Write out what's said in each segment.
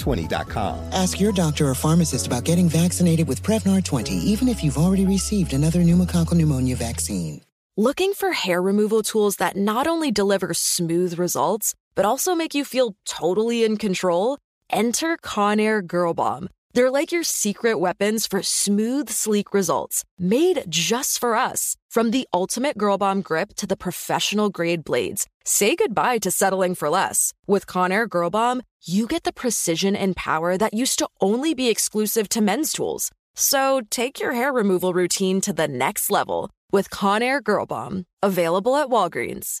Prevnar20.com. Ask your doctor or pharmacist about getting vaccinated with Prevnar 20, even if you've already received another pneumococcal pneumonia vaccine. Looking for hair removal tools that not only deliver smooth results, but also make you feel totally in control? Enter Conair Girl Bomb. They're like your secret weapons for smooth, sleek results, made just for us. From the ultimate Girl Bomb grip to the professional grade blades, say goodbye to settling for less. With Conair Girl Bomb, you get the precision and power that used to only be exclusive to men's tools. So take your hair removal routine to the next level with Conair Girl Bomb. Available at Walgreens.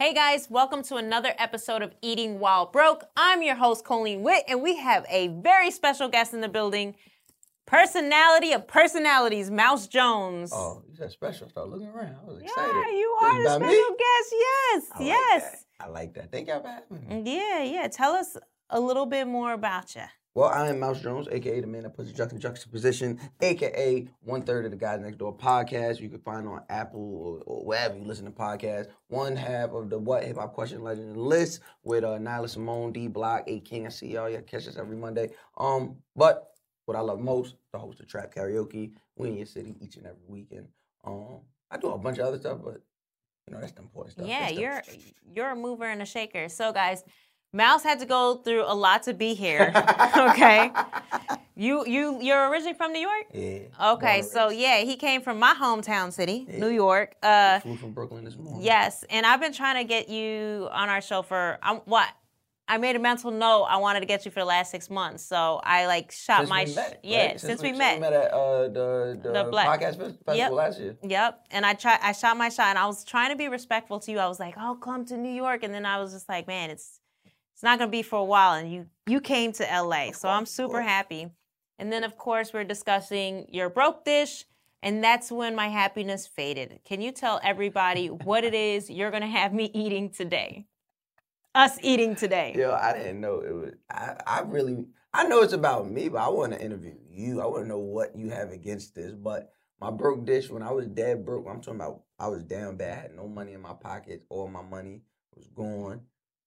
Hey guys, welcome to another episode of Eating While Broke. I'm your host, Colleen Witt, and we have a very special guest in the building. Personality of personalities, Mouse Jones. Oh, you said special. Start looking around. I was excited. Yeah, you are the special me? guest. Yes, I yes. Like I like that. Thank y'all for having me. Yeah, yeah. Tell us a little bit more about you. Well, I am Mouse Jones, aka the man that puts the juck in juxtaposition, aka one third of the Guys Next Door podcast. You can find on Apple or, or wherever you listen to podcasts. One half of the What Hip Hop Question Legend list with uh, Nyla Simone, D Block, A King. I see y'all. Y'all catch us every Monday. Um, but what I love most, the host of Trap Karaoke. We in your city each and every weekend. Um, I do a bunch of other stuff, but you know that's the important stuff. Yeah, That's you're you're a mover and a shaker. So guys, Mouse had to go through a lot to be here. okay. You you you're originally from New York? Yeah. Okay, so yeah, he came from my hometown city, Yeah. New York. Uh. Flew from Brooklyn this morning. yes, and I've been trying to get you on our show for I, what? I made a mental note. I wanted to get you for the last six months, so I like shot Since my we met, yeah. right? Since, we, since met. we met at uh, the the, The Black- podcast festival Yep. last year. Yep. And I try I shot my shot and I was trying to be respectful to you. I was like, "Oh, come to New York." And then I was just like, "Man, it's it's not going to be for a while." And you you came to LA. So I'm super happy. And then of course, we're discussing your broke dish and that's when my happiness faded. Can you tell everybody what it is you're going to have me eating today? Us eating today. Yo, I didn't know it was. I, I really, I know it's about me, but I want to interview you. I want to know what you have against this. But my broke dish, when I was dead broke, I'm talking about I was down bad, had no money in my pockets, all my money was gone.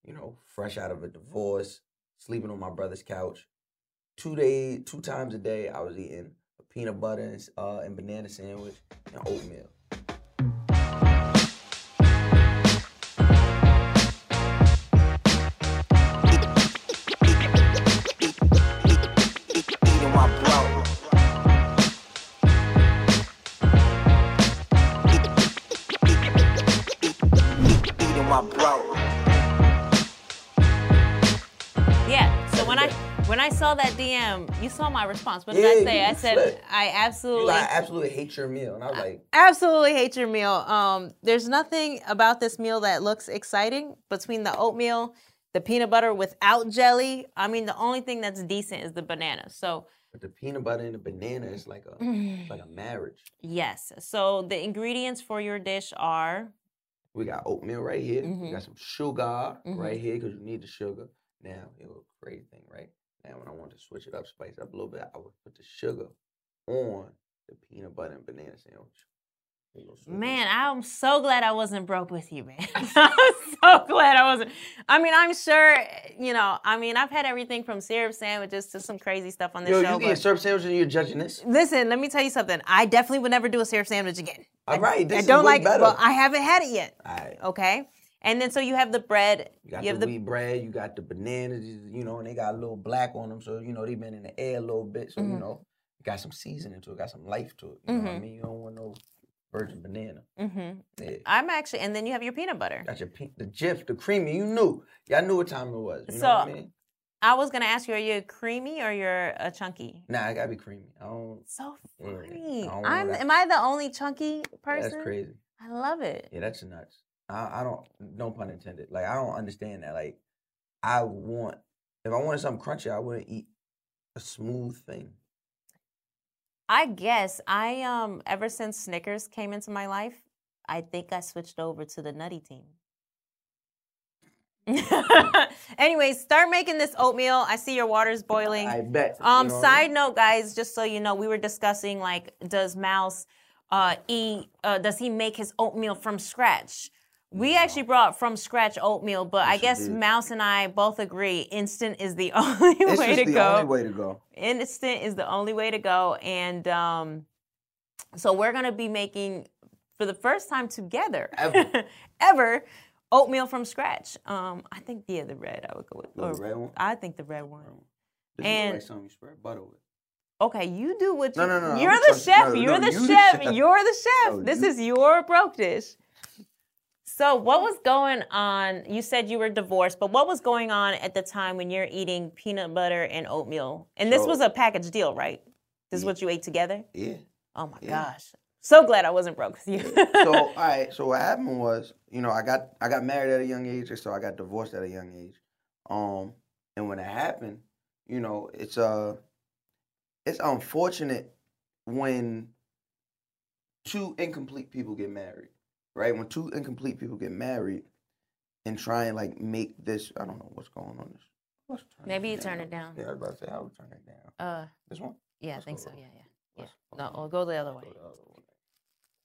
You know, fresh out of a divorce, sleeping on my brother's couch. Two days, two times a day, I was eating a peanut butter and, uh, and banana sandwich and oatmeal. Saw that DM, you saw my response. What did I say? I said. I absolutely like, I absolutely hate your meal, and I was like, absolutely hate your meal. Um, there's nothing about this meal that looks exciting between the oatmeal, the peanut butter without jelly. I mean, the only thing that's decent is the banana. So but the peanut butter and the banana is like a like a marriage. yes. So the ingredients for your dish are We got oatmeal right here. We Mhm. got some sugar Mhm. right here because you need the sugar. Now, it was a crazy thing, right? Now, when I wanted to switch it up, spice it up a little bit, I would put the sugar on the peanut butter and banana sandwich. A. Man, I'm so glad I wasn't broke with you, man. I'm so glad I wasn't. I mean, I'm sure, you know, I mean, I've had everything from syrup sandwiches to some crazy stuff on this Yo, show. you eat syrup sandwich and you're judging this? Listen, let me tell you something. I definitely would never do a syrup sandwich again. All right, this I don't like. better. Well, I haven't had it yet. All right. Okay, and then so you have the bread. You got you have the the. wheat bread, you got the bananas, you know, and they got a little black on them, so you know they've been in the air a little bit, so you Mhm. know, got some seasoning to it, got some life to it. You know what I Mhm. mean? You don't want no virgin banana. Mm-hmm. Yeah. I'm actually, and then you have your peanut butter. Got your pe- the Jif, the creamy. You knew, y'all knew what time it was. You know So what I mean? I was gonna ask you, are you a creamy or you're a chunky? Nah, I gotta be creamy. I don't. So yeah, I don't I'm. that- Am I the only chunky person? That's crazy. I love it. Yeah, that's nuts. I, I don't. No pun intended. Like I don't understand that. Like I want. If I wanted something crunchy, I wouldn't eat a smooth thing. I guess I um ever since Snickers came into my life, I think I switched over to the nutty team. Anyways, start making this oatmeal. I see your water's boiling. I bet. you Um, know what I side mean? note, guys, just so you know, we were discussing like, does Mouse uh, eat? Uh, does he make his oatmeal from scratch? We actually brought from scratch oatmeal, but I Yes, you guess. Mouse and I both agree instant is the only It's way to the go. only way to go. Instant is the only way to go, and um, so we're gonna be making for the first time together Ever. ever oatmeal from scratch. Um, I think yeah, the red I would go with. The red one? I think the red one. This And- like something you spread butter with. Okay, you do what you. No, no, no, You're I'm the chef. no, You're no, the, you the chef. chef. You're the chef. No, this you- is your broke dish. So, what was going on? You said you were divorced, but what was going on at the time when you're eating peanut butter and oatmeal? And this So- was a package deal, right? This is what you ate together? Yeah. Oh my Yeah. gosh. So glad I wasn't broke with you. so all right. So what happened was, you know, I got I got married at a young age, so I got divorced at a young age. Um, and when it happened, you know, it's uh, it's unfortunate when two incomplete people get married, right? When two incomplete people get married and try and like make this, I don't know what's going on. This, let's turn Maybe you down. turn it down. Yeah, I was about to say, I would turn it down. Uh, This one. yeah, I Let's think so. the- Yeah, yeah. Yeah. let's- No, or go the other way. go the other way.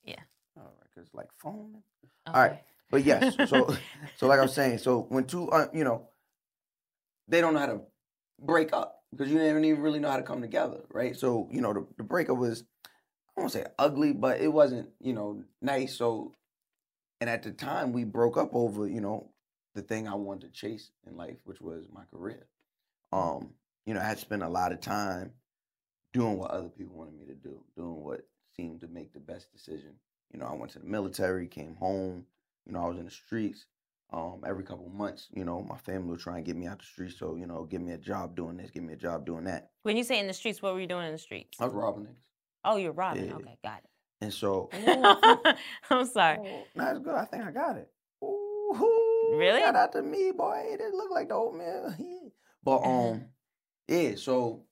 Yeah. All right, cause like phone. Okay. All right, but yes, so so like I was saying, so when two, uh, you know, they don't know how to break up because you didn't even really know how to come together, right? So you know, the, the breakup was, I won't say ugly, but it wasn't, you know, nice. So, and at the time, we broke up over, you know, the thing I wanted to chase in life, which was my career. Um, you know, I had spent a lot of time doing what other people wanted me to do, doing what seemed to make the best decision. You know, I went to the military, came home. You know, I was in the streets. Um, every couple months, you know, my family would try and get me out the streets. So, you know, give me a job doing this, give me a job doing that. When you say in the streets, what were you doing in the streets? I was robbing niggas. Oh, you're robbing. Yeah. Okay, got And so. I'm sorry. that's good. I think I got it. Ooh, Really? Shout out to me, boy. It didn't look like the oatmeal. but um, yeah. So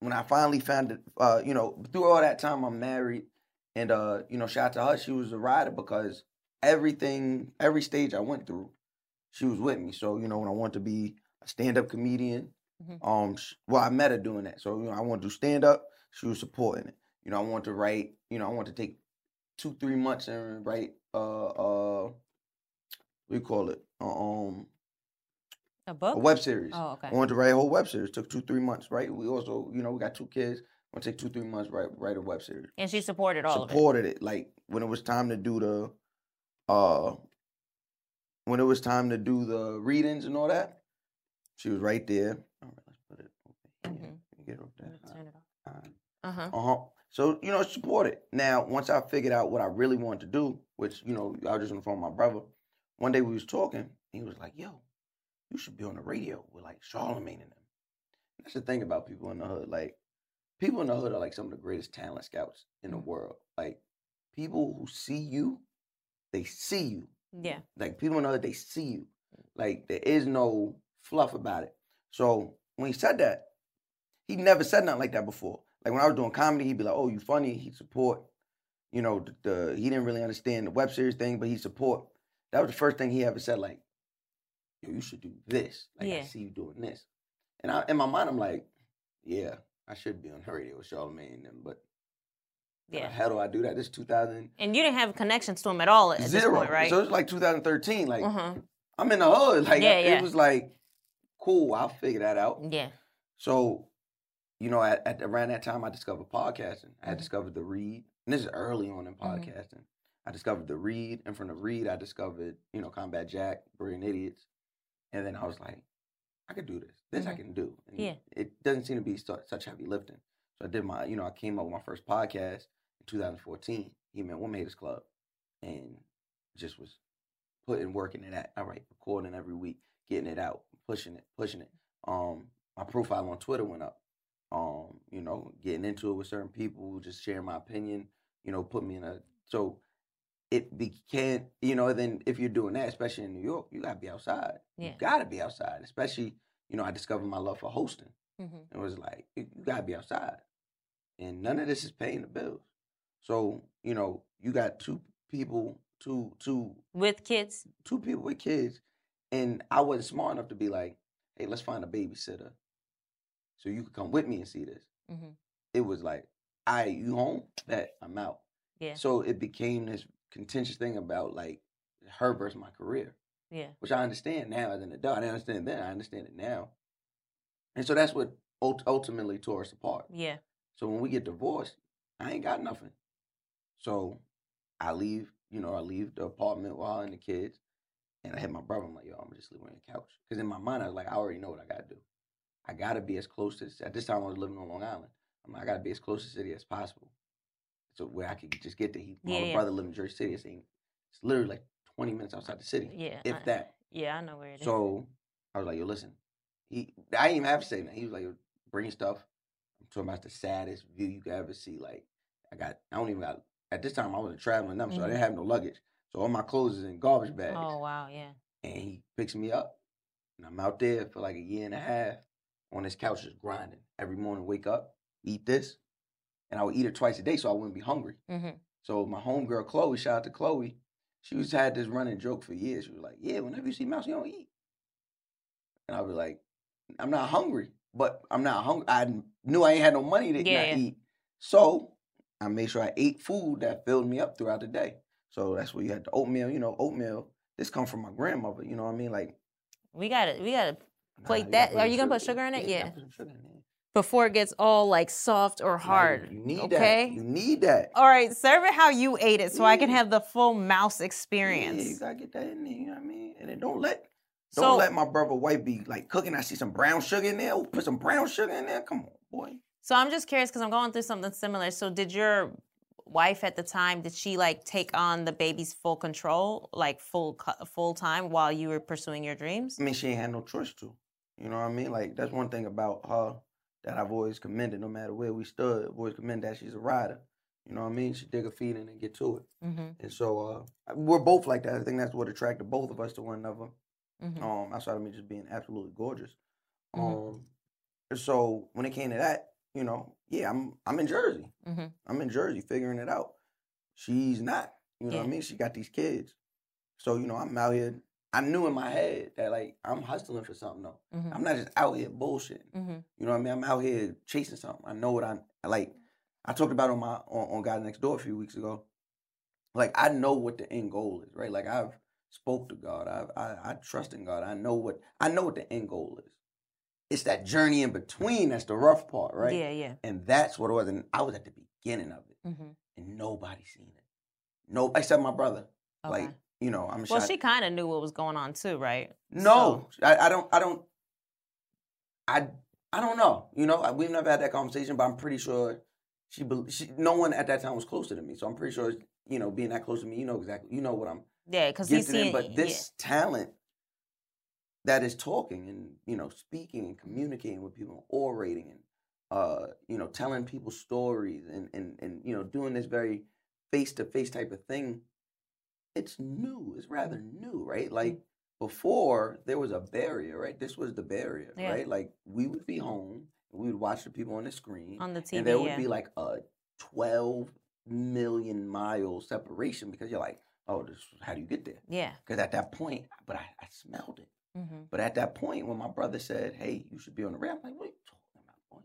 when I finally found it, uh, you know, through all that time, I'm married, and uh, you know, shout out to her. She was a rider because everything, every stage I went through, she was with me. So you know, when I wanted to be a stand-up comedian, Mhm. um, well, I met her doing that. So you know, I wanted to do stand-up. She was supporting it. You know, I want to write. You know, I want to take two, three months and write. Uh, uh, what do you call it? Um, A book? a web series. Oh, okay. I wanted to write a whole web series. Took two, three months. Right. We also, you know, we got two kids. I Want to take two, three months write write a web series. And she supported all of it. Supported it. Like when it was time to do the, uh, when it was time to do the readings and all that, she was right there. All right, let's put it over here. Let me Get it up there. Turn it off. Alright. Uh huh. So you know, support it. Now, once I figured out what I really wanted to do, which you know, I was just on the phone with my brother, one day we was talking, and he was like, "Yo, you should be on the radio with like Charlamagne and them." That's the thing about people in the hood. Like people in the hood are like some of the greatest talent scouts in the mm. world. Like people who see you, they see you. Yeah. Like people in the hood, they see you. Mm. Like there is no fluff about it. So when he said that, he never said nothing like that before. Like when I was doing comedy, he'd be like, "Oh, you funny." He'd support. You know, the, the he didn't really understand the web series thing, but he support. That was the first thing he ever said. Like, "Yo, you should do this." Like I see you doing this, and I, in my mind, I'm like, "Yeah, I should be on the radio with Charlamagne and them." But Yeah. How do I do that? This is 2000 And you didn't have connections to him at all at this zero. point, right? So it's like 2013. Like uh-huh. I'm in the hood. Like Yeah, yeah. it was like, cool. I'll figure that out. Yeah. So, you know, at, at around that time, I discovered podcasting. I Mm-hmm. discovered the read, and this is early on in podcasting. I discovered the read, and from the read, I discovered you know Combat Jack, Brilliant Idiots, and then I was like, I could do this. This I Mhm. can do. And Yeah. It doesn't seem to be su- such heavy lifting. So I did my, you know, I came up with my first podcast in 2014. He meant Woman Haters Club, and just was putting work into that. All right, recording every week, getting it out, pushing it, pushing it. Um, my profile on Twitter went up. Um, you know, getting into it with certain people, just sharing my opinion. You know, put me in a so it became you know. Then if you're doing that, especially in New York, you gotta be outside. Yeah. You gotta be outside, especially you know. I discovered my love for hosting. Mhm. It was like you you gotta be outside, and none of this is paying the bills. So you know, you got two people, two two With kids. two people with kids, and I wasn't smart enough to be like, "Hey, let's find a babysitter, so you could come with me and see this." Mm-hmm. It was like, "I, you home? That I'm out." Yeah. So it became this contentious thing about like her versus my career, Yeah. which I understand now as an adult. I didn't understand then. I understand it now, and so that's what ult- ultimately tore us apart. Yeah. So when we get divorced, I ain't got nothing. So I leave, you know, I leave the apartment while and the kids, and I hit my brother. I'm like, yo, I'm just leaving on the couch. Because in my mind, I was like, I already know what I got to do. I got to be as close to, at this time, I was living on Long Island. I'm like, I got to be as close to the city as possible. So where I could just get there. He, my Yeah, other yeah. brother lived in Jersey City. It's, it's literally like 20 minutes outside the city, Yeah. if I- that. Yeah, I know where it is. So I was like, yo, listen. He, I didn't even have to say that. He was like, yo, bring stuff. I'm talking about the saddest view you could ever see. Like, I got, I don't even got, at this time, I wasn't traveling them, so I didn't mm-hmm. have no luggage. So all my clothes is in garbage bags. Oh wow, yeah. And he picks me up. And I'm out there for like a year and a half on this couch just grinding. Every morning, wake up, eat this. And I would eat it twice a day so I wouldn't be hungry. Mm-hmm. So my homegirl Chloe, shout out to Chloe, she was had this running joke for years. She was like, "Yeah, whenever you see mouse, you don't eat." And I was like, "I'm not hungry, but I'm not hungry. I knew I ain't had no money to Yeah, not yeah. eat, so I made sure I ate food that filled me up throughout the day. So that's where you had the oatmeal. You know, oatmeal. This come from my grandmother. You know what I mean? Like, We gotta we gotta plate you that. Are you gonna put sugar in it? Yeah. sugar in there. Before it gets all like soft or Nah, hard. You need okay. that. You need that. All right, serve it how you ate it, so I can have the full mouse experience. Yeah, you gotta get that in there. You know what I mean? And then don't let don't let my brother white be like cooking. I see some brown sugar in there. Oh, put some brown sugar in there. Come on, boy. So I'm just curious because I'm going through something similar. So did your wife at the time did she like take on the baby's full control, like full full time while you were pursuing your dreams? I mean, she ain't had no choice to. You know what I mean? Like that's one thing about her that I've always commended. No matter where we stood, I've always commended that she's a rider. You know what I mean? She dig her feet in and get to it. Mm-hmm. And so uh, we're both like that. I think that's what attracted both of us to one another. Mm-hmm. Um, outside of me just being absolutely gorgeous. Mhm. Um, so when it came to that, you know, yeah, I'm I'm in Jersey. Mm-hmm. I'm in Jersey figuring it out. She's not. You know what I mean? She got these kids. So, you know, I'm out here. I knew in my head that like I'm hustling for something though. Mm-hmm. I'm not just out here bullshitting. Mm-hmm. You know what I mean? I'm out here chasing something. I know what I'm like. I talked about on my on, on Guys Next Door a few weeks ago. Like I know what the end goal is, right? Like I've spoke to God. I I, I trust in God. I know what I know what the end goal is. It's that journey in between that's the rough part, right? Yeah, yeah. And that's what it was. And I was at the beginning of it, Mm-hmm. and nobody seen it. No, except my brother. Okay. Like you know, I'm well, she kind of knew what was going on too, right? no, I, I don't. I don't. I I don't know. You know, we've never had that conversation, but I'm pretty sure she. she no one at that time was closer to me, so I'm pretty sure. You know, being that close to me, you know exactly. You know what I'm. Yeah, because he's in, seeing. but this talent that is talking and you know speaking and communicating with people, orating and uh, you know telling people stories and and and you know doing this very face to face type of thing. It's new. It's rather new, right? Like before, there was a barrier, right? This was the barrier, Yeah. right? Like we would be home, we would watch the people on the screen, On the TV, and there would yeah. be like a twelve million mile separation because you're like, oh, this, how do you get there? Yeah. Because at that point, but I, I smelled it. Mm-hmm. But at that point, when my brother said, "Hey, you should be on the radio," I'm like, "What are you talking about, boy?"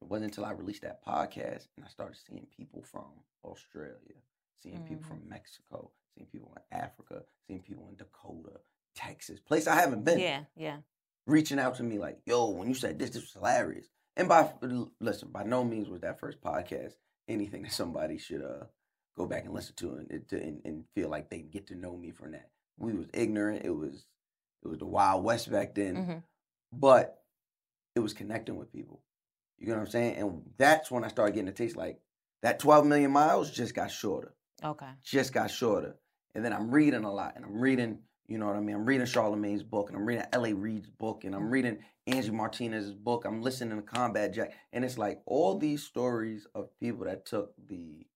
It wasn't until I released that podcast and I started seeing people from Australia, seeing people from Mexico, seeing people in Africa, seeing people in Dakota, Texas, place I haven't been, Yeah, yeah. reaching out to me like, "Yo, when you said this, this was hilarious." And by listen, by no means was that first podcast anything that somebody should uh go back and listen to and to, and, and feel like they get to know me from that. We was ignorant. It was it was the wild west back then, Mhm. but it was connecting with people. You know what I'm saying? And that's when I started getting a taste like that 12 million miles just got shorter Okay. just got shorter. And then I'm reading a lot, and I'm reading, you know what I mean? I'm reading Charlamagne's book, and I'm reading L.A. Reid's book, and I'm reading Angie Martinez's book. I'm listening to Combat Jack, and it's like all these stories of people that took the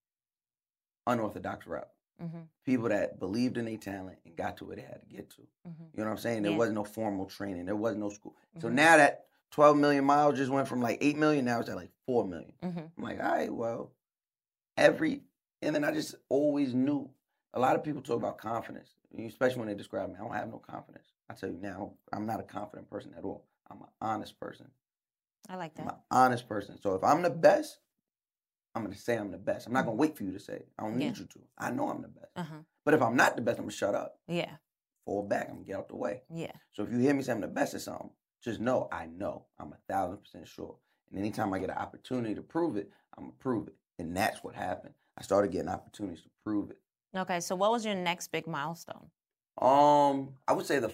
unorthodox route, Mm-hmm. people that believed in their talent and got to where they had to get to. Mm-hmm. You know what I'm saying? There Yeah. wasn't no formal training. There was no school. So Mhm. now that 12 million miles just went from like 8 million, now it's at like 4 million. Mm-hmm. I'm like, all right, well, every, and then I just always knew. A lot of people talk about confidence, especially when they describe me. I don't have no confidence. I tell you now, I'm not a confident person at all. I'm an honest person. I like that. I'm an honest person. So if I'm the best, I'm gonna say I'm the best. I'm not gonna wait for you to say it. I don't Yeah. need you to. I know I'm the best. Uh-huh. But if I'm not the best, I'm gonna shut up, Yeah. fall back, I'm gonna get out the way. Yeah. So if you hear me say I'm the best at something, just know I know. I'm a thousand percent sure. And anytime I get an opportunity to prove it, I'm gonna prove it. And that's what happened. I started getting opportunities to prove it. Okay. So, what was your next big milestone? Um, I would say the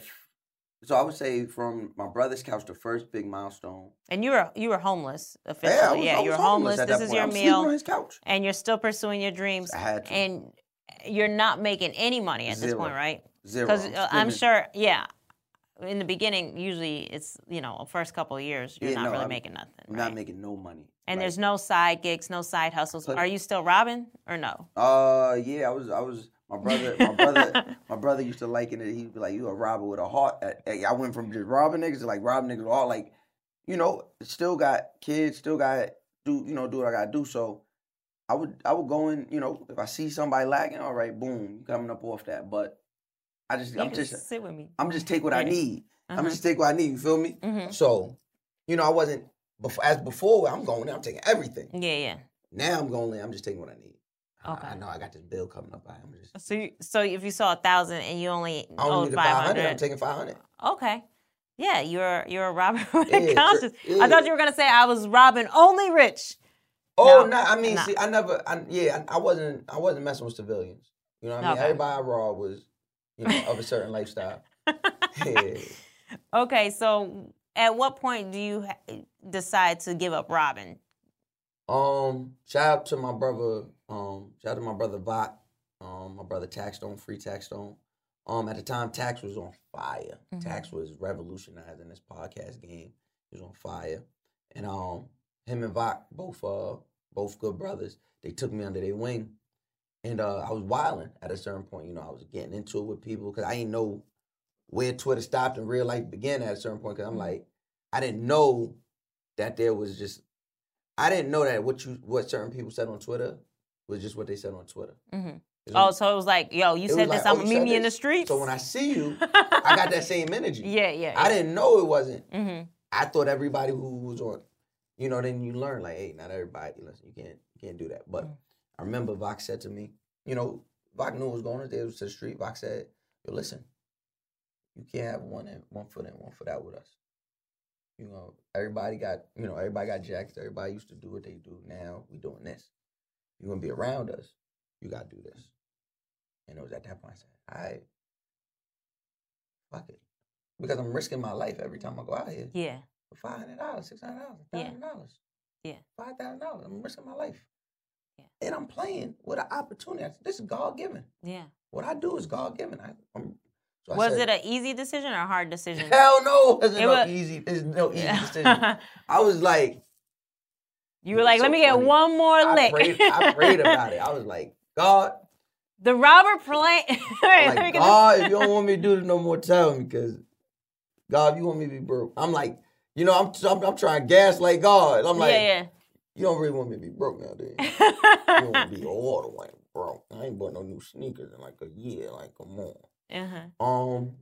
so I would say from my brother's couch, the first big milestone. And you were you were homeless officially. Yeah, I was- I you were homeless. This is point. your I'm meal. on his couch. And you're still pursuing your dreams. I had to. And you're not making any money at this point, right? Zero. Because I'm uh, I'm sure, yeah. In the beginning, usually it's you know first couple of years you're Yeah, not no, really I'm- making nothing, I'm right? not making no money. And Like, there's no side gigs, no side hustles. Are you still robbing or no? Uh, yeah, I was, I was. My brother, my brother, my brother used to liken it. He'd be like, "You a robber with a heart." I went from just robbing niggas to like robbing niggas all. Like, you know, still got kids, still got do, you know, do what I gotta do. So, I would, I would go in. You know, if I see somebody lagging, all right, boom, coming up off that. But I just, You I'm can just, sit with me. I'm just take what I Yeah. need. I'm Uh-huh. just take what I need. You feel me? Mhm. So, you know, I wasn't before as before. I'm going there. I'm taking everything. Yeah, yeah. Now I'm going there. I'm just taking what I need. I- Okay. I know I got this bill coming up. I'm just. So, you, so if you saw a thousand and you only I only needed five 500. I'm taking 500. okay, yeah, you're you're a robber Yeah, sure, conscience. I thought you were gonna say I was robbing only rich. Oh, No, no, I mean, see, I never, I, yeah, I, I wasn't, I wasn't messing with civilians. You know what I mean? Okay. Everybody I robbed was, you know, of a certain lifestyle. Yeah. Okay, so at what point do you ha- decide to give up Robin? Um, shout out to my brother, um, shout out to my brother Vot, um, my brother Taxstone, Free Taxstone. Um, at the time, Tax was on fire. Mhm. Tax was revolutionizing this podcast game. He was on fire, and um, him and Vot, both uh, both good brothers. They took me under their wing, and uh, I was wilding at a certain point. You know, I was getting into it with people because I didn't know where Twitter stopped and real life began at a certain point. Because I'm like, I didn't know that there was just I didn't know that what you what certain people said on Twitter was just what they said on Twitter. hmm Oh, like- so it was like, yo, you said this. like, I'm oh, meet me in the streets. So when I see you, I got that same energy. Yeah, yeah. I didn't know it wasn't. Mm-hmm. I thought everybody who was on, you know, then you learn like, hey, not everybody. Listen, you can't you can't do that. But Mm. I remember Vox said to me, you know, Vox knew what was going on. They was to the street. Vox said, yo, listen, you can't have one in, one foot in, one foot out with us. You know, everybody got, you know, everybody got jackets. Everybody used to do what they do. Now we doing this. You gonna be around us, you gotta do this. And it was at that point I said, all right, fuck it. Because I'm risking my life every time I go out here Yeah. for five hundred dollars, six hundred dollars, thousand dollars. Yeah. Five thousand dollars. I'm risking my life. Yeah. And I'm playing with an opportunity. This is God given. Yeah. what I do is God given. I, I'm, so Was said, it an easy decision or a hard decision? Hell no, it's It no wa- easy. It's no easy decision. I was like, You were like, so let me get one more I lick. prayed, I prayed about it. I was like, God, the Robert play. Wait, like, God, if you don't want me to do this no more, tell me. Because God, if you want me to be broke, I'm like, you know, I'm I'm, I'm trying to gaslight God. I'm like, yeah, you don't really want me to be broke now, do you? you don't want to be all the way broke. I ain't bought no new sneakers in like a year. Like, come on. Uh-huh. Um,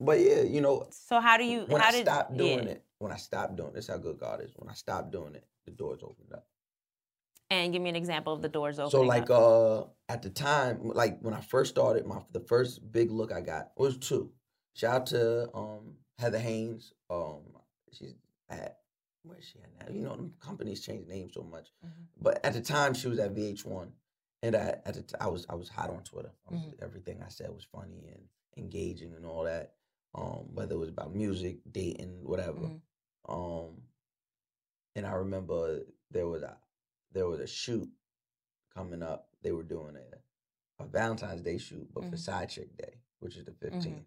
but yeah, you know, So how do you? when how I did, stopped doing yeah. it, when I stopped doing it, this, how good God is. When I stopped doing it, the doors opened up. And give me an example of the doors opening. So like up. uh at the time, like when I first started, my the first big look I got was two. Shout out to um Heather Haynes. Um she's at where's she at now? You know, companies change names so much. Mm-hmm. But at the time she was at VH1. And I, at the t- I was I was hot on Twitter. Was, Mm-hmm. Everything I said was funny and engaging and all that. Um, whether it was about music, dating, whatever. Mm-hmm. Um, and I remember there was a there was a shoot coming up. They were doing a, a Valentine's Day shoot, but for Mhm. Side Chick Day, which is the 15th. Mhm.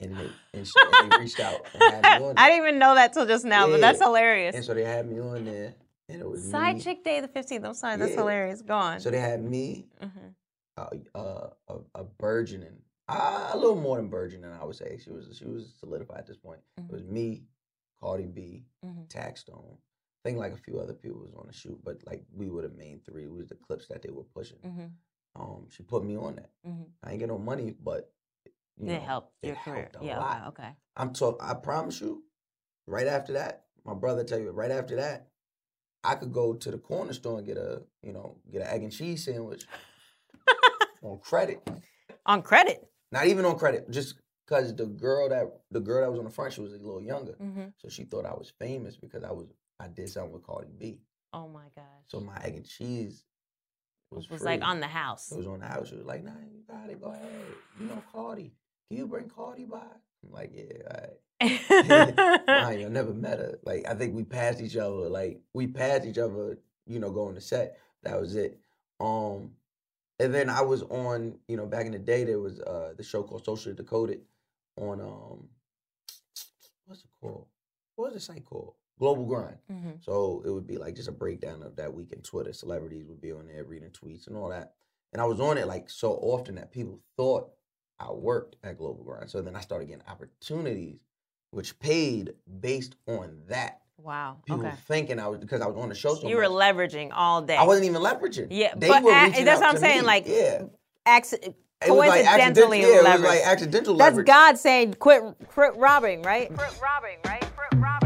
And they and, she, and they reached out and had me on I didn't even know that till just now, but that's hilarious. And so they had me on there, and it was Side me. Chick Day, the 15th. I'm sorry, that's Yeah. hilarious. Go on. So they had me, Mhm. uh, uh, a, a burgeoning, uh, a little more than burgeoning, I would say. She was she was solidified at this point. It was me, Cardi B, Mhm. Taxstone. I think like a few other people was on the shoot, but like we were the main three. It was the clips that they were pushing. Mhm. Um, she put me on that. Mhm. I ain't get no money, but you It know, helped it your career. helped a Yeah, lot. okay, okay. I'm talk. I promise you, right after that, my brother tell you right after that, I could go to the corner store and get a you know get an egg and cheese sandwich on credit. On credit. Not even on credit, just because the girl that the girl that was on the front, she was a little younger, Mhm. so she thought I was famous because I was I did something with Cardi B. Oh my gosh. So my egg and cheese was was like on the house. It was on the house. She was like, "Nah, you got it. Go ahead. You know Cardi. Can you bring Cardi by?" I'm like, "Yeah, all right." Mind you, I never met her. Like I think we passed each other. Like we passed each other. You know, going to set. That was it. Um, and then I was on. You know, back in the day, there was uh the show called Socially Decoded on um, what's it called? What was the site called? Global Grind. Mhm. So it would be like just a breakdown of that week in Twitter. Celebrities would be on there reading tweets and all that. And I was on it like so often that people thought I worked at Global Grind. So then I started getting opportunities which paid based on that. Wow. People okay. thinking I was because I was on the show so you were leveraging all day. I wasn't even leveraging. Yeah, they but were a- reaching that's out what I'm saying. me. Like, yeah, acci- It was like coincidentally accidental- yeah, it was like accidental That's leverage. God saying, "Quit, quit robbing," right? Quit robbing, right? Quit robbing,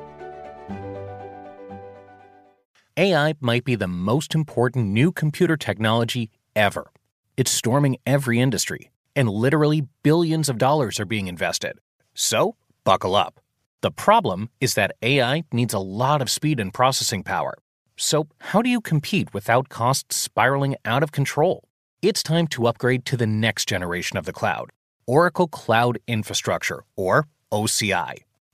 AI might be the most important new computer technology ever. It's storming every industry, and literally billions of dollars are being invested. So, buckle up. The problem is that AI needs a lot of speed and processing power. So, how do you compete without costs spiraling out of control? It's time to upgrade to the next generation of the cloud Oracle Cloud Infrastructure, or OCI.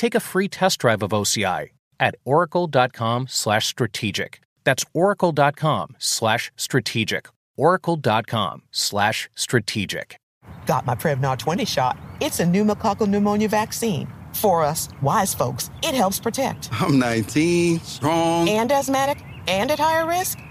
take a free test drive of OCI at oracle.com/strategic. That's oracle.com/strategic. oracle.com/strategic. Got my Prevnar 20 shot. It's a pneumococcal pneumonia vaccine. For us, wise folks, it helps protect. I'm 19, strong, and asthmatic, and at higher risk.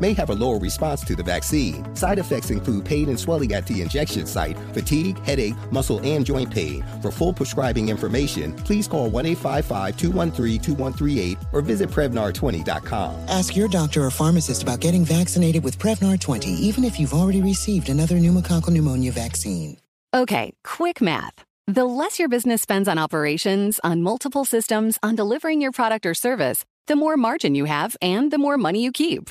may have a lower response to the vaccine. Side effects include pain and swelling at the injection site, fatigue, headache, muscle, and joint pain. For full prescribing information, please call 1 855 213 2138 or visit Prevnar20.com. Ask your doctor or pharmacist about getting vaccinated with Prevnar 20, even if you've already received another pneumococcal pneumonia vaccine. Okay, quick math. The less your business spends on operations, on multiple systems, on delivering your product or service, the more margin you have and the more money you keep.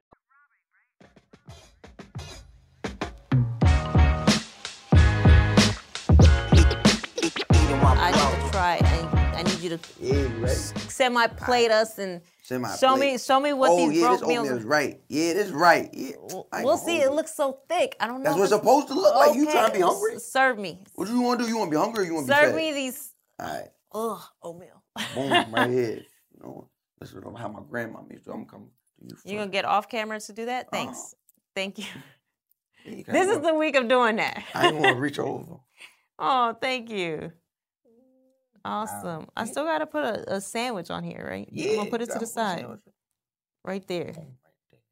Need you to Yeah, semi plate us and Semi show me show me what oh, these yeah, broke this meals. is right. Yeah, this right. Yeah. We'll see. hold It looks so thick. I don't know. That's what it's supposed to look like. You trying to be hungry? s- Serve me. What do you want to do? You want to be hungry or you want to be Serve me these. All right. Ugh, oatmeal. Boom, right here. You know, this is how my grandma used to. I'm coming to you. You gonna get off camera to do that? Thanks. Uh-huh. Thank you. You This is the week of doing that. I ain't want to reach over. Oh, thank you. Awesome. I still gotta put a, a sandwich on here, right? Yeah, I'm gonna put it to the side. sandwich. Oh, right there.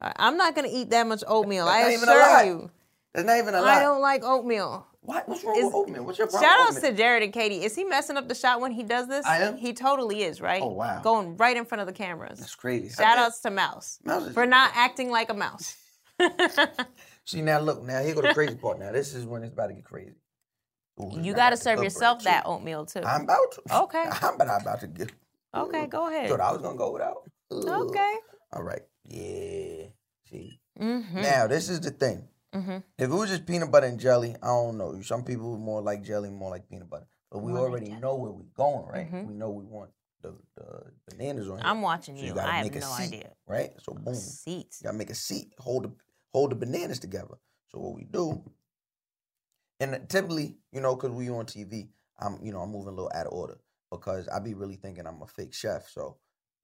I- I'm not gonna eat that much oatmeal. That's I not even a assure lot. you. That's not even a lot. I don't like oatmeal. What? What's wrong Is- with oatmeal? What's your problem? Shout with outs to oatmeal? Jared and Katie. Is he messing up the shot when he does this? I am? He totally is, right? Oh, wow. Going right in front of the cameras. That's crazy. Shout outs to Mouse, Mouse is- for not acting like a mouse. See now, look now. Here go the crazy part. Now this is when it's about to get crazy. Ooh, You got to serve yourself that too. oatmeal too. I'm about to. Okay. I'm but I'm about to get. Okay, go ahead. Thought I was gonna go without. Okay. All right. Yeah. See. Mm-hmm. Now this is the thing. Mm-hmm. If it was just peanut butter and jelly, I don't know. Some people more like jelly, more like peanut butter. But we More already know where we're going, right? Mhm. We know we want the, the bananas on here. I'm watching So you. gotta I have no seat, idea. Right? So boom. Seats. You gotta make a seat. Hold the hold the bananas together. So what we do, and typically, you know, because we on TV, I'm you know I'm moving a little out of order because I be really thinking I'm a fake chef. So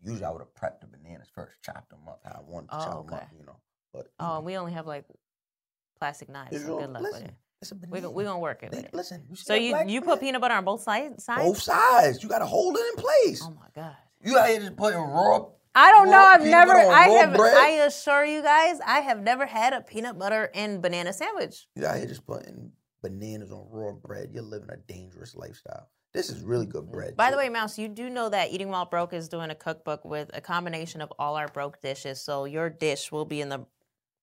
usually I would have prepped the bananas first, chopped them up how I wanted to Oh, chop them up, you know. But Oh, we only have like plastic knives. So good luck with listen, it. We're we gonna work it. with it. Listen, you So you you put peanut butter on both sides? sides? both sides. You gotta hold it in place. Oh my god. You out here just putting raw. I don't know. I've never. I have. bread? I assure you guys, I have never had a peanut butter and banana sandwich. You out here just putting bananas on raw bread. You're living a dangerous lifestyle. This is really good mm-hmm. bread. By the way, Mouse, you do know that Eating While Broke is doing a cookbook with a combination of all our broke dishes. So your dish will be in the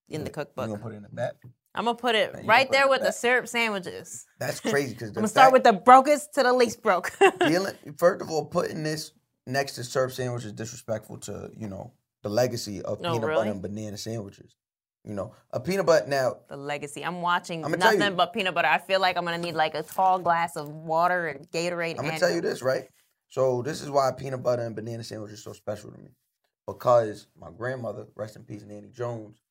in the cookbook. You gonna put it in the back? I'm gonna put it you right there it with the back. syrup sandwiches. That's crazy because I'm gonna start with the brokest to the least broke. dealing, first of all, putting this next to syrup sandwich is disrespectful to you know the legacy of Oh, peanut really? butter and banana sandwiches. You know, a peanut butter now. the legacy. I'm watching I'ma nothing you- but peanut butter. I feel like I'm gonna need like a tall glass of water and Gatorade. I'm gonna tell you this, right? So this is why peanut butter and banana sandwich is so special to me, because my grandmother, rest in peace, Nanny Jones,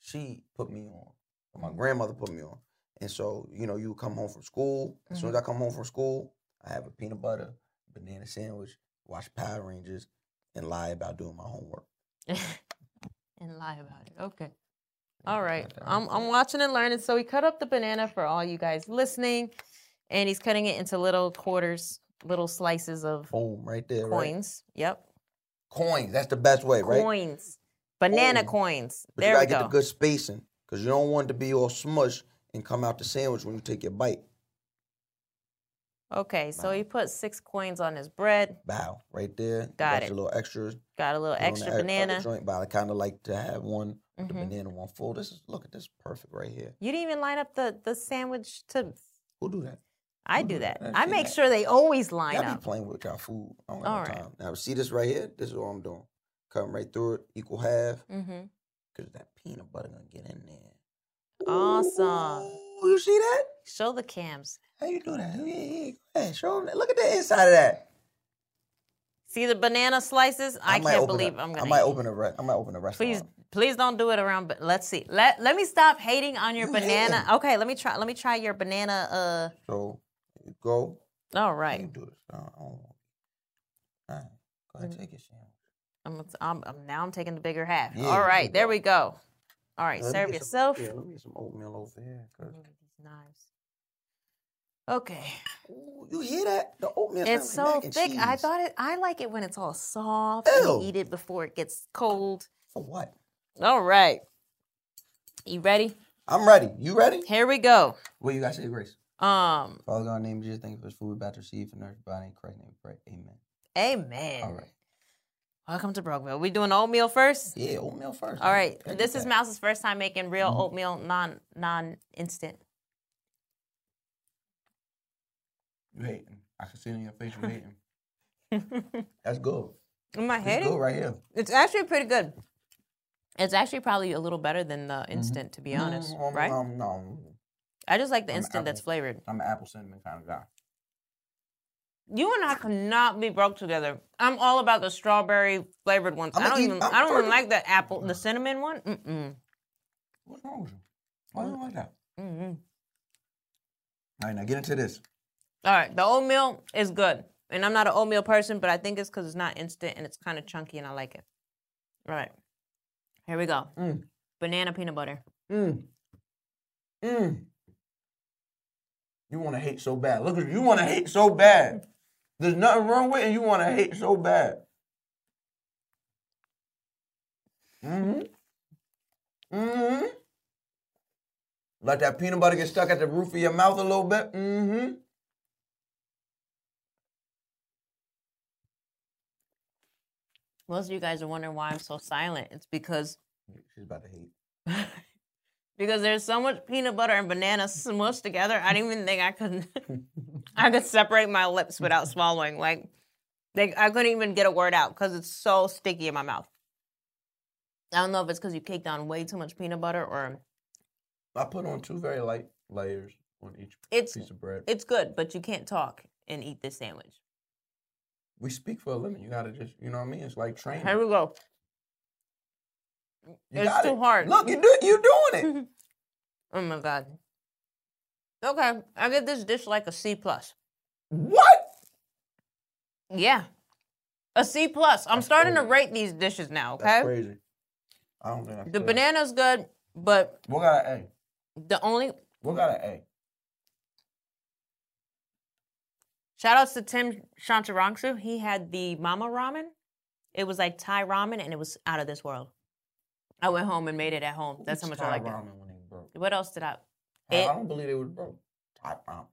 she put me on. My grandmother put me on, and so you know, you come home from school. As soon as mm-hmm. I come home from school, I have a peanut butter, banana sandwich, watch Power Rangers, and lie about doing my homework. and lie about it. Okay. All right. I'm, I'm watching and learning. So he cut up the banana for all you guys listening, and he's cutting it into little quarters, little slices of Boom, right there. right? coins. Yep. Coins. That's the best way, right? Coins. Banana Boom. coins. But you there gotta we get go. the good spacing, because you don't want it to be all smushed and come out the sandwich when you take your bite. Okay, so he put six coins on his bread. Bow right there. You Got got it. Your little extra. Got a little put on the extra banana. Joint, but I kind of like to have one with the banana one full. This is look at this perfect right here. You didn't even line up the, the sandwich to. Who do that? I do that. that? I make that? sure they always line Y'all be playing with y'all food. I don't All no right. time. Now see this right here. This is what I'm doing. Cutting right through it, equal half, Mm-hmm. because that peanut butter gonna get in there. Awesome. Ooh, you see that? Show the cams. How you do that? Go ahead, show them that. Look at the inside of that. See the banana slices? I, might can't believe a- I'm gonna. I might eat. open a. Re- I might open a restaurant. Please, please don't do it around. But let's see. Let Let me stop hating on your You banana. hating. Okay, let me try. Let me try your banana. Uh. So go. All You do this. I don't, I don't. All right. Go ahead, take your sandwich. I'm, I'm, I'm now. I'm taking the bigger half. Yeah, All right. There we go. All right. Let serve yourself. Some, yeah, let me get some oatmeal over here. 'cause- Look at these knives. Okay. Ooh, you hear that? The oatmeal. It's like so thick. I thought it. I like it when it's all soft. and you eat it before it gets cold. For what? All right. You ready? I'm ready. You ready? Here we go. What you got to say, Grace? Um. Father God, in the name of Jesus, thank you for this food we about to receive and nourish body in Christ's name. Pray. Amen. Amen. All right. Welcome to Brokeville. We doing oatmeal first? Yeah, oatmeal first. All right. This is that. Mouse's first time making real Mhm. oatmeal, non non instant. You hating? I can see it in your face. You hating? That's good. Am I It's hating? good right here. It's actually pretty good. It's actually probably a little better than the instant, to be honest. Mm, Right? No, no. I just like the I'm instant that's flavored. I'm an apple cinnamon kind of guy. You and I cannot be broke together. I'm all about the strawberry flavored ones. I'ma I don't eat- even. I'm I don't even like the apple, the cinnamon one. Mm-mm. What's wrong with you? Why do you like that? mm. Mm-mm. All right, now get into this. All right, the oatmeal is good, and I'm not an oatmeal person, but I think it's because it's not instant and it's kind of chunky, and I like it. All right, here we go. Mm. Banana peanut butter. Mm. Mm. You want to hate so bad. Look at you. You want to hate so bad. There's nothing wrong with it, and you want to hate so bad. Mm-hmm. Mm-hmm. Let that peanut butter get stuck at the roof of your mouth a little bit. Mm-hmm. Most of you guys are wondering why I'm so silent. It's because She's about to hate. because there's so much peanut butter and banana smushed together. I didn't even think I could I could separate my lips without swallowing. Like, like I couldn't even get a word out because it's so sticky in my mouth. I don't know if it's because you caked on way too much peanut butter or I put on two very light layers on each it's piece of bread. it's good, but you can't talk and eat this sandwich. We speak for a living. You gotta just, you know what I mean? It's like training. Here we go. You it's too it. hard. Look, you do, you're doing it. Oh my god. Okay, I give this dish like a C plus. what? Yeah, a C plus. I'm That's starting to rate these dishes now. Okay, That's crazy. I don't think that's the banana's good, but What got an A. the only? What got an A? Shout outs to Tim Chantarangsu. He had the Mama Ramen. It was like Thai ramen, and it was out of this world. I went home and made it at home. That's how much I Thai like it. ramen when it broke. What else did I? I It, don't believe it was broke. Thai ramen.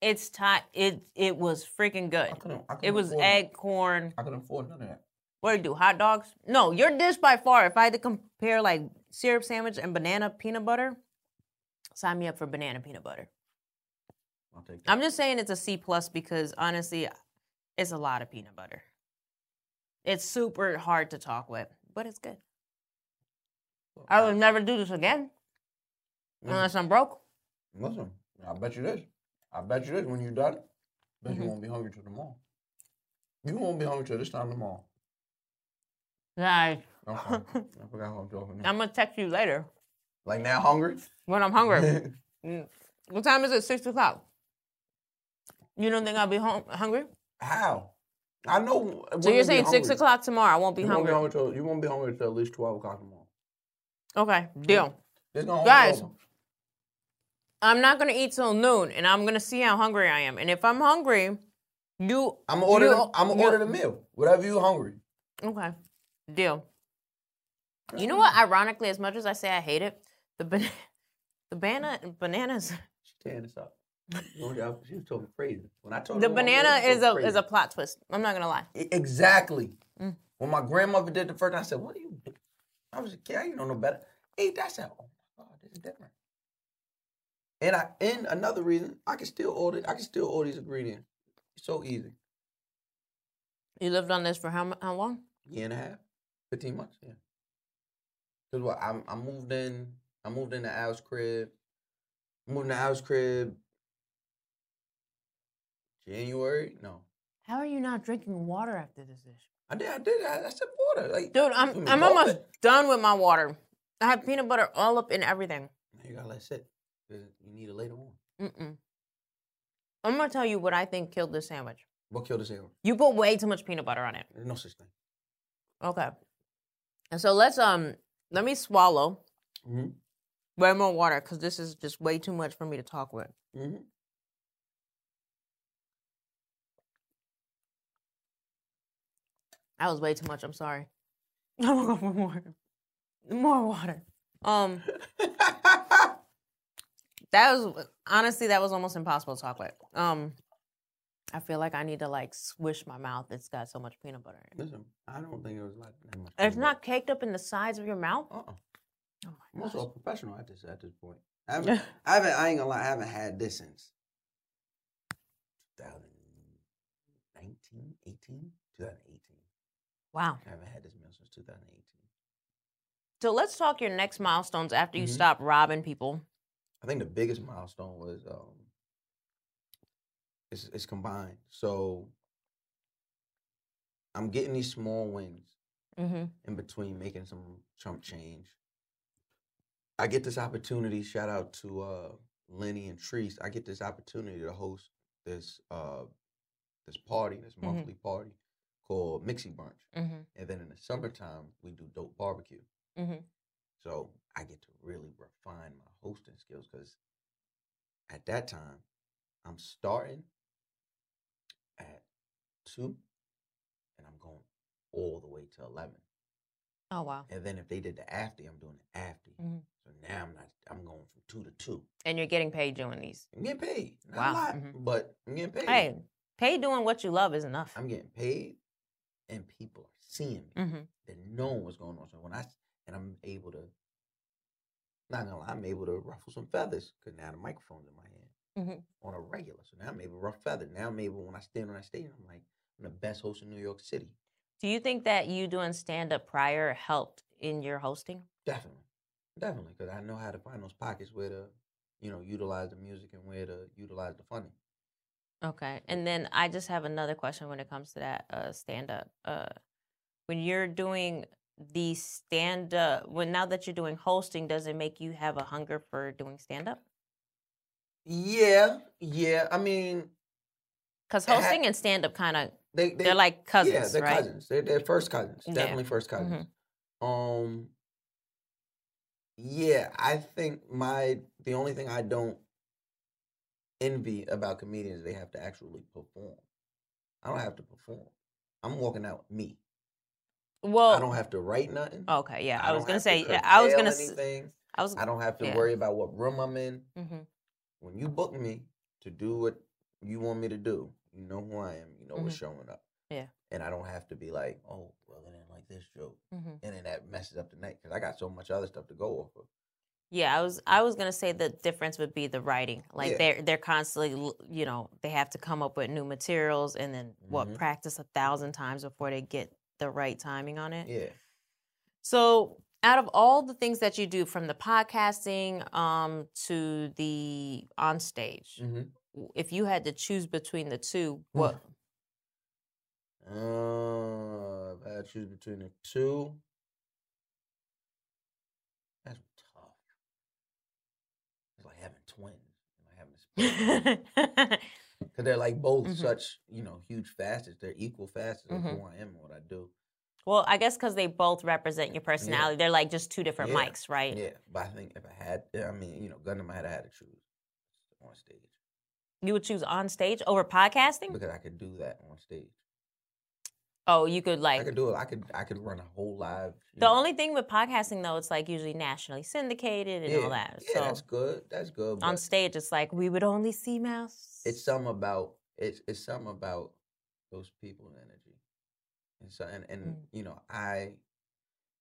it's Thai. It it was freaking good. I couldn't- I It couldn't was afford it. egg, corn. I couldn't afford none of that. What do you do? Hot dogs? No, your dish by far. If I had to compare like syrup sandwich and banana peanut butter, sign me up for banana peanut butter. I'll take that. I'm just saying it's a C plus because honestly, it's a lot of peanut butter. It's super hard to talk with, but it's good. I would never do this again unless I'm broke. Listen, I bet you this. I bet you this when you're done. Bet Mm-hmm. you won't be hungry till tomorrow. You won't be hungry till this time tomorrow. Nice. Okay. I forgot how I'm joking. I'm gonna text you later Like now, hungry? when I'm hungry. Mm. what time is it? Six o'clock. You don't think I'll be home hungry? How? I know. So you're saying six o'clock tomorrow? I won't be you Won't hungry. be hungry till, you won't be hungry until at least twelve o'clock tomorrow. Okay, mm-hmm. deal. It's gonna Guys, I'm not gonna eat till noon, and I'm gonna see how hungry I am. And if I'm hungry, you. I'm gonna order. you- the, I'm gonna order the meal. Whatever you hungry. Okay, deal. You know mm-hmm. what? Ironically, as much as I say I hate it, the ban- the banana bananas. She tearing this up. She was talking crazy. When I told The banana is a talking is a plot twist. I'm not gonna lie. Exactly. Mm. When my grandmother did the first, I said, "What do you?" do?" I was a kid. I didn't know no better. Ate that. I said, "Oh my god, this is different." And I and another reason I can still order. I can still order these ingredients. It's so easy. You lived on this for how how long? Year and a half, fifteen months. Yeah. Cause what I I moved in. I moved into Al's crib. Moved into Al's crib. January? No, How are you not drinking water after this dish? I did. I did. I, I said water. Like, Dude, I'm I'm almost it? done with my water. I have peanut butter all up in everything. You gotta let it sit. You need it later on. Mm-mm. I'm gonna tell you what I think killed this sandwich. What killed the sandwich? You put way too much peanut butter on it. There's no such thing. Okay. And so let's um let me swallow Mhm. way more water because this is just way too much for me to talk with. Mm-hmm. That was way too much. I'm sorry. I'm gonna go for more. More water. Um That was honestly that was almost impossible to talk with. Um I feel like I need to like swish my mouth. It's got so much peanut butter in it. Listen, I don't think it was like that much. It's not caked up in the sides of your mouth. Uh-uh. Oh I'm my also a professional at this at this point. I haven't, I haven't, I ain't gonna lie, I haven't had this since 2019, 18, 2018. Wow. I haven't had this meal since 2018. So let's talk your next milestones after you Mhm. stop robbing people. I think the biggest milestone was um, it's, it's combined. So I'm getting these small wins Mm-hmm. in between making some Trump change. I get this opportunity. Shout out to uh, Lenny and Treese. I get this opportunity to host this uh, this party, this Mhm. monthly party called Mixie Brunch, Mm-hmm. and then in the summertime we do dope barbecue. Mm-hmm. So I get to really refine my hosting skills because at that time I'm starting at two, and I'm going all the way to eleven. Oh wow. And then if they did the after, I'm doing the after. Mhm. So now I'm not. I'm going from two to two. And you're getting paid doing these. I'm getting paid. Not Wow. a lot, Mhm. but I'm getting paid. Hey, pay doing what you love is enough. I'm getting paid, and people are seeing me. Mm-hmm. They're knowing what's going on. So when I and I'm able to, not gonna lie, I'm able to ruffle some feathers because now the microphone's in my hand Mm-hmm. on a regular. So now I'm able to ruffle feathers. Now I'm able when I stand on that stage, I'm like, I'm the best host in New York City. Do you think that you doing stand up prior helped in your hosting? Definitely, definitely, because I know how to find those pockets where to, you know, utilize the music and where to utilize the funny. Okay. And then I just have another question when it comes to that uh, stand up. Uh, when you're doing the stand up, when now that you're doing hosting, does it make you have a hunger for doing stand up? Yeah, yeah. I mean, Because It ha- hosting and stand up kind of they, they they're like cousins, Yeah, they're right? cousins. They're, they're first cousins. Yeah. Definitely first Mm-hmm. cousins. Um. Yeah, I think my the only thing I don't envy about comedians. They have to actually perform. I don't have to perform. I'm walking out me. Well, I don't have to write nothing. Okay, yeah. I, I was gonna have to say. I was gonna. anything. I was. I don't have to yeah. worry about what room I'm in. Mhm. When you book me to do what you want me to do, you know who I am. You know what's Mhm. showing up. Yeah. And I don't have to be like, oh, well, I didn't like this joke, Mhm. and then that messes up the night because I got so much other stuff to go off of. Yeah, I was I was gonna say the difference would be the writing. Like Yeah. they're they're constantly you know they have to come up with new materials and then what Mhm. practice a thousand times before they get the right timing on it. Yeah. So out of all the things that you do, from the podcasting um, to the on stage, Mhm. if you had to choose between the two, Hmm. what? Uh, I had to choose between the two, that's tough. It's like having twins. Like having a split. Because they're like both Mhm. such, you know, huge facets. They're equal facets of Mhm. who I am and what I do. well, I guess because they both represent your personality. They're like just two different Yeah. mics, right? Yeah, but I think if I had, I mean, you know, gun to my head, I had to choose on stage You would choose on stage over podcasting. because I could do that on stage. Oh, you could like I could do it. I could, I could run a whole live. The know. only thing with podcasting though, it's like usually nationally syndicated and yeah, all that. Yeah, so that's good. That's good. on stage, it's like we would only see mouse. it's something about it's it's something about those people and energy and so and, and Mm. you know i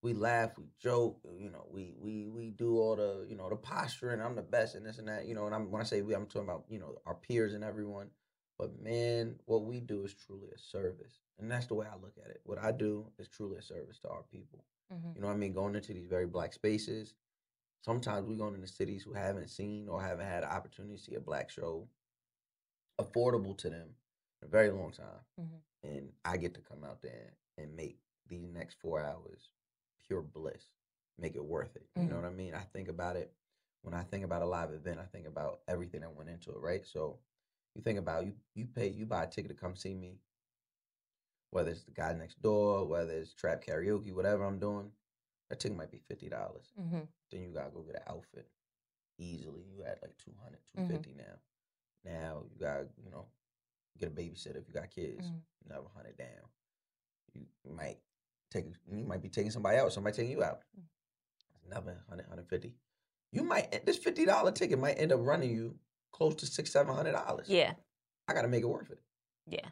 we laugh we joke you know we we we do all the you know the posturing i'm the best and this and that you know and i'm when i say we i'm talking about you know our peers and everyone but man what we do is truly a service and that's the way i look at it what i do is truly a service to our people Mhm. you know what i mean going into these very black spaces sometimes we go into cities who haven't seen or haven't had an opportunity to see a black show affordable to them in a very long time. Mhm. And I get to come out there and make these next four hours pure bliss, make it worth it. You know Mhm. what I mean? I think about it when I think about a live event, I think about everything that went into it, right? So you think about you you pay you buy a ticket to come see me, whether it's the guy next door, whether it's trap karaoke, whatever I'm doing, that ticket might be fifty dollars. Mhm. Then you gotta go get an outfit. Easily, you at like 200, Mhm. 250 now. Now you gotta, you know get a babysitter if you got kids. Mhm. You have a hundred down. You might take you might be taking somebody out. Somebody taking you out. Mm. Another 100, 150. You might this fifty dollar ticket might end up running you close to six seven hundred dollars. Yeah, I got to make it worth it. yeah.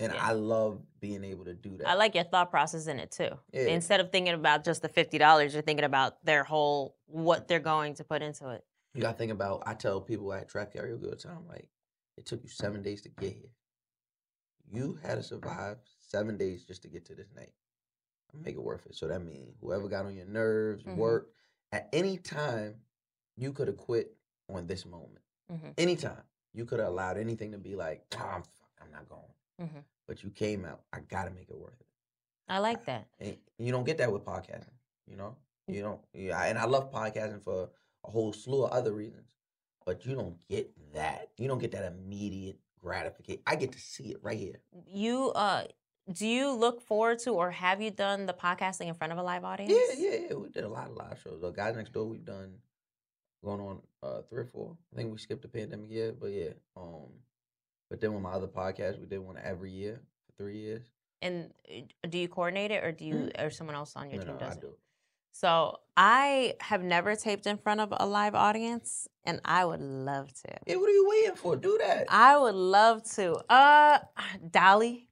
And Yeah. I love being able to do that. I like your thought process in it too. Yeah. Instead of thinking about just the fifty dollars, you're thinking about their whole what they're going to put into it. You gotta think about. I tell people at track all the time, like it took you seven days to get here. You had to survive seven days just to get to this night. Make it worth it. So that means whoever got on your nerves, Mhm. work at any time, you could have quit on this moment. Mhm. Anytime you could have allowed anything to be like, oh, I'm, I'm not going. Mhm. You came out. I gotta make it worth it. I like that. And you don't get that with podcasting. You know, you don't. Yeah, and I love podcasting for a whole slew of other reasons. But you don't get that. You don't get that immediate gratification. I get to see it right here. You uh, do you look forward to or have you done the podcasting in front of a live audience? Yeah, yeah, yeah. We did a lot of live shows. The guys next door, we've done going on uh three or four. I think we skipped the pandemic year, but yeah. Um, but then with my other podcast, we did one every year three years. And uh, do you coordinate it or do you or someone else on your Mm. No, team no, does I it? do. So I have never taped in front of a live audience, and I would love to. Yeah, what are you waiting for? Do that. I would love to. Uh, Dolly,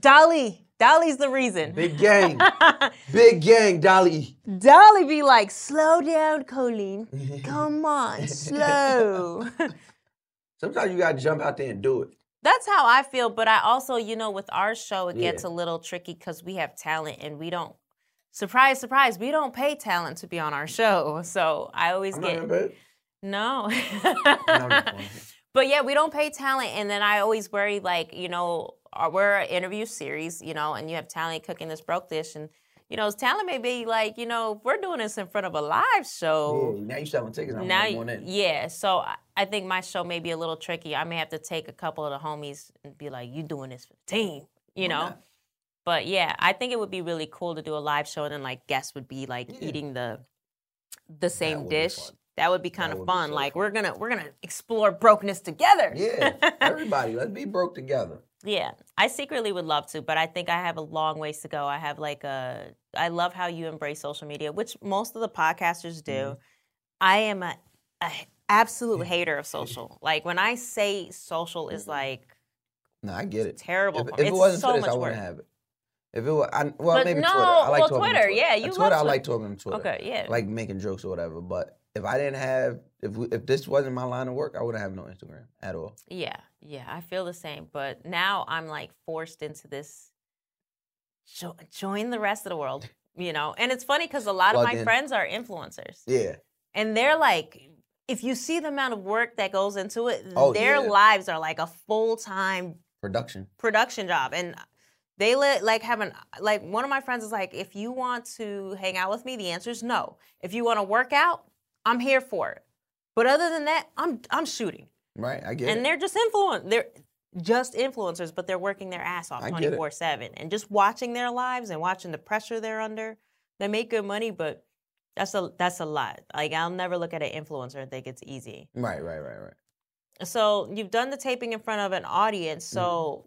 Dolly, Dolly's the reason. Big gang, big gang, Dolly. Dolly be like, slow down, Colleen. Come on, slow. Sometimes you gotta jump out there and do it. That's how I feel, but I also, you know, with our show, it gets Yeah. a little tricky because we have talent and we don't. Surprise, surprise, we don't pay talent to be on our show. So I always I'm get no. I'm just playing. But yeah, we don't pay talent, and then I always worry, like you know, uh, we're an interview series, you know, and you have talent cooking this broke dish, and you know, talent may be like, you know, if we're doing this in front of a live show. Yeah, now you selling tickets. I'm Now, going in. yeah, so I- I think my show may be a little tricky. I may have to take a couple of the homies and be like, "You doing this for the team," you Why know. not? But yeah, I think it would be really cool to do a live show, and then like guests would be like eating the the same be dish. That would be kind of fun. like we're gonna we're gonna explore brokenness together. Yeah, everybody, let's be broke together. Yeah, I secretly would love to, but I think I have a long ways to go. I have like a, I love how you embrace social media, which most of the podcasters do. Mm-hmm. I am a, a absolute hater of social. Like when I say social is like No, I get it. terrible. If, if it wasn't so for this, much I wouldn't have it. If it was, I, well, But maybe no, Twitter. I like well, on Twitter, yeah, you love Twitter. I like talking on Twitter. Okay, yeah. I like making jokes or whatever. But if I didn't have, if we, if this wasn't my line of work, I wouldn't have no Instagram at all. Yeah, yeah, I feel the same. But now I'm like forced into this. Jo- join the rest of the world, you know. And it's funny because a lot of my in. friends are influencers, Yeah. and they're like, if you see the amount of work that goes into it, Oh, their yeah. lives are like a full time Production. production job, and they let like have an like one of my friends is like, if you want to hang out with me, the answer is no. If you want to work out, I'm here for it. But other than that, I'm I'm shooting. Right. I get and it. they're just influence they're just influencers but they're working their ass off I get it. 24-7 and just watching their lives and watching the pressure they're under they make good money but that's a that's a lot like i'll never look at an influencer and think it's easy Right. Right. Right. Right. so you've done the taping in front of an audience so Mm-hmm.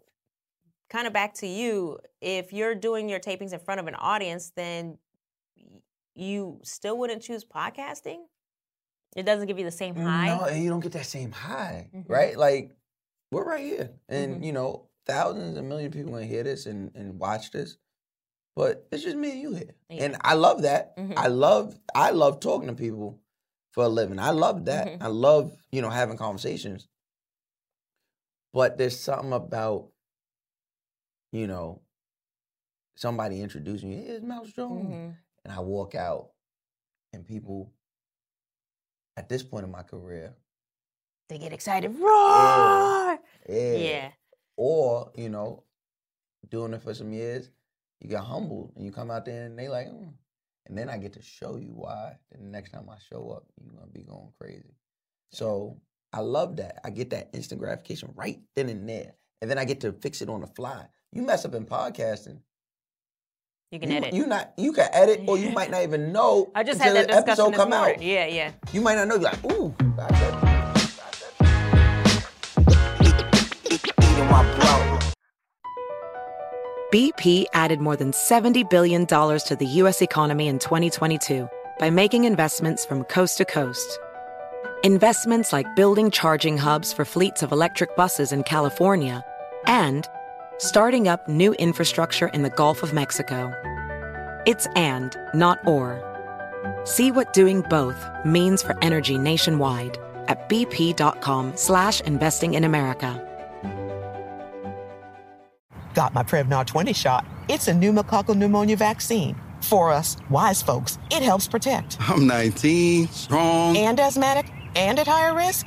kind of back to you if you're doing your tapings in front of an audience then you still wouldn't choose podcasting it doesn't give you the same high No, and you don't get that same high, Mhm. right? Like we're right here, and Mhm. you know, thousands and millions of people gonna hear this and, and watch this, but it's just me and you here, and I love that. Mhm. I love I love talking to people for a living. I love that. Mhm. I love you know having conversations, but there's something about you know somebody introducing me. Hey, it's Mouse Jones, and I walk out, and people at this point in my career they get excited roar Yeah. Yeah. Or, you know, doing it for some years, you get humbled and you come out there and they like, mm. and then I get to show you why. The next time I show up, you're gonna be going crazy. So I love that. I get that instant gratification right then and there. And then I get to fix it on the fly. You mess up in podcasting. You can you, edit. You not you can edit or you might not even know I just until had that discussion episode this come morning. out. Yeah, yeah. You might not know. You're like, ooh, got that. Eating my bro. BP added more than $70 billion to the U.S. economy in 2022 by making investments from coast to coast. Investments like building charging hubs for fleets of electric buses in California and starting up new infrastructure in the Gulf of Mexico. It's and, not or. See what doing both means for energy nationwide at bp.com slash investing in America. Got my Prevnar 20 shot. It's a pneumococcal pneumonia vaccine. For us, wise folks, it helps protect. I'm 19, strong. And asthmatic and at higher risk?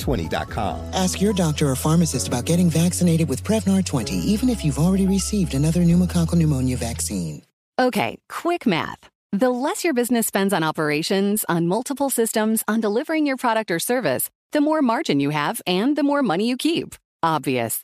Prevnar20.com. Ask your doctor or pharmacist about getting vaccinated with Prevnar 20, even if you've already received another pneumococcal pneumonia vaccine. Okay, quick math. The less your business spends on operations, on multiple systems, on delivering your product or service, the more margin you have and the more money you keep. Obvious.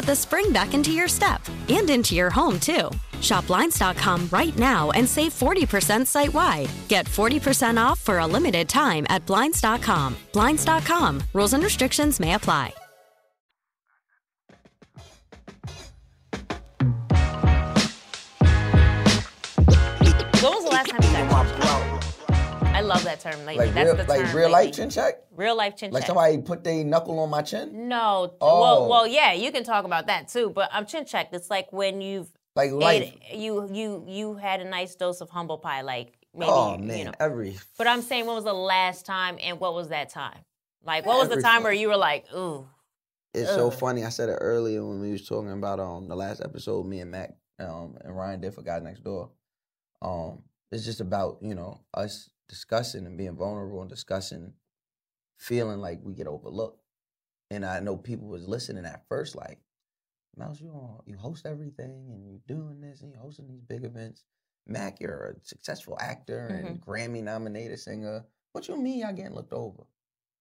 the spring back into your step and into your home, too. Shop Blinds.com right now and save 40% site wide. Get 40% off for a limited time at Blinds.com. Blinds.com. Rules and restrictions may apply. I love that term. Like, Like that's real, the like real lately. life chin check. Real life chin Like check. Like somebody put their knuckle on my chin. No. Oh. Well, well, yeah, you can talk about that too. But I'm chin checked. It's like when you've Like ate- life. you you you had a nice dose of humble pie. Like maybe oh you man, know. every But I'm saying, when was the last time, and what was that time? Like, what was the time where you were like, ooh, It's so funny. I said it earlier when we was talking about um the last episode me and Mack um and Ryan did for Guys Next Door. Um, it's just about you know us discussing and being vulnerable and discussing, feeling like we get overlooked. And I know people was listening at first like, Mouse, you on, you host everything and you're doing this and you're hosting these big events. Mack, you're a successful actor and Grammy nominated singer. What you mean y'all getting looked over?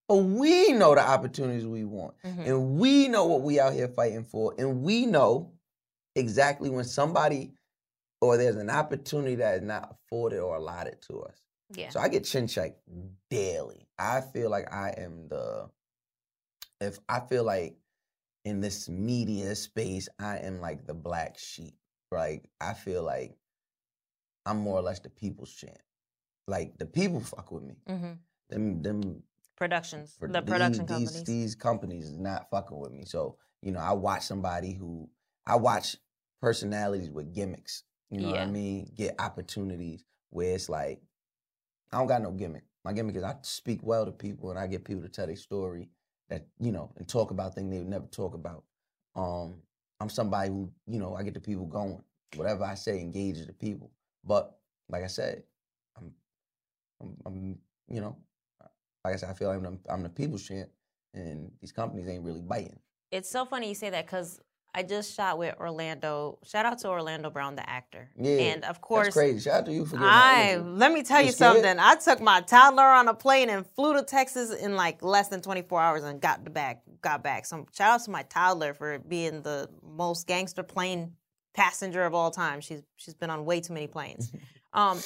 But we know the opportunities we want. Mm-hmm. And we know what we out here fighting for. And we know exactly when somebody or there's an opportunity that is not afforded or allotted to us. Yeah. So I get chin checked daily. I feel like I am the if I feel like in this media space, I am like the black sheep. Like I feel like I'm more or less the people's champ. Like the people fuck with me. hmm Them them Productions, for the production these, companies. These companies is not fucking with me. So, you know, I watch somebody who I watch personalities with gimmicks. You know what I mean? Get opportunities where it's like, I don't got no gimmick. My gimmick is I speak well to people and I get people to tell their story that, you know, and talk about things they would never talk about. Um, I'm somebody who, you know, I get the people going. Whatever I say engages the people. But like I said, I'm I'm, I'm you know, like I said, I feel like I'm the, I'm the people's champ, and these companies ain't really biting. It's so funny you say that because I just shot with Orlando. Shout out to Orlando Brown, the actor. Yeah, and of course, that's crazy. Shout out to you for I let me tell You you something. I took my toddler on a plane and flew to Texas in like less than 24 hours and got the back. Got back. So shout out to my toddler for being the most gangster plane passenger of all time. She's she's been on way too many planes. um,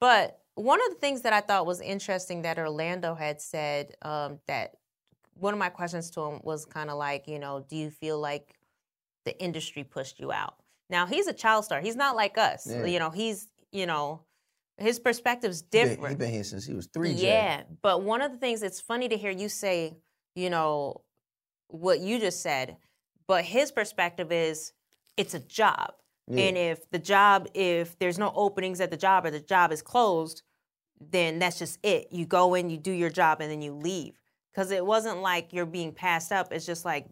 but one of the things that I thought was interesting that Orlando had said um, that one of my questions to him was kind of like, you know, do you feel like the industry pushed you out? Now he's a child star. He's not like us. Yeah. You know, he's you know, his perspective's He been- different. He been here since he was three. Yeah, but one of the things it's funny to hear you say, you know, what you just said, but his perspective is it's a job. Yeah. And if the job, if there's no openings at the job or the job is closed, then that's just it. You go in, you do your job, and then you leave. Because it wasn't like you're being passed up. It's just like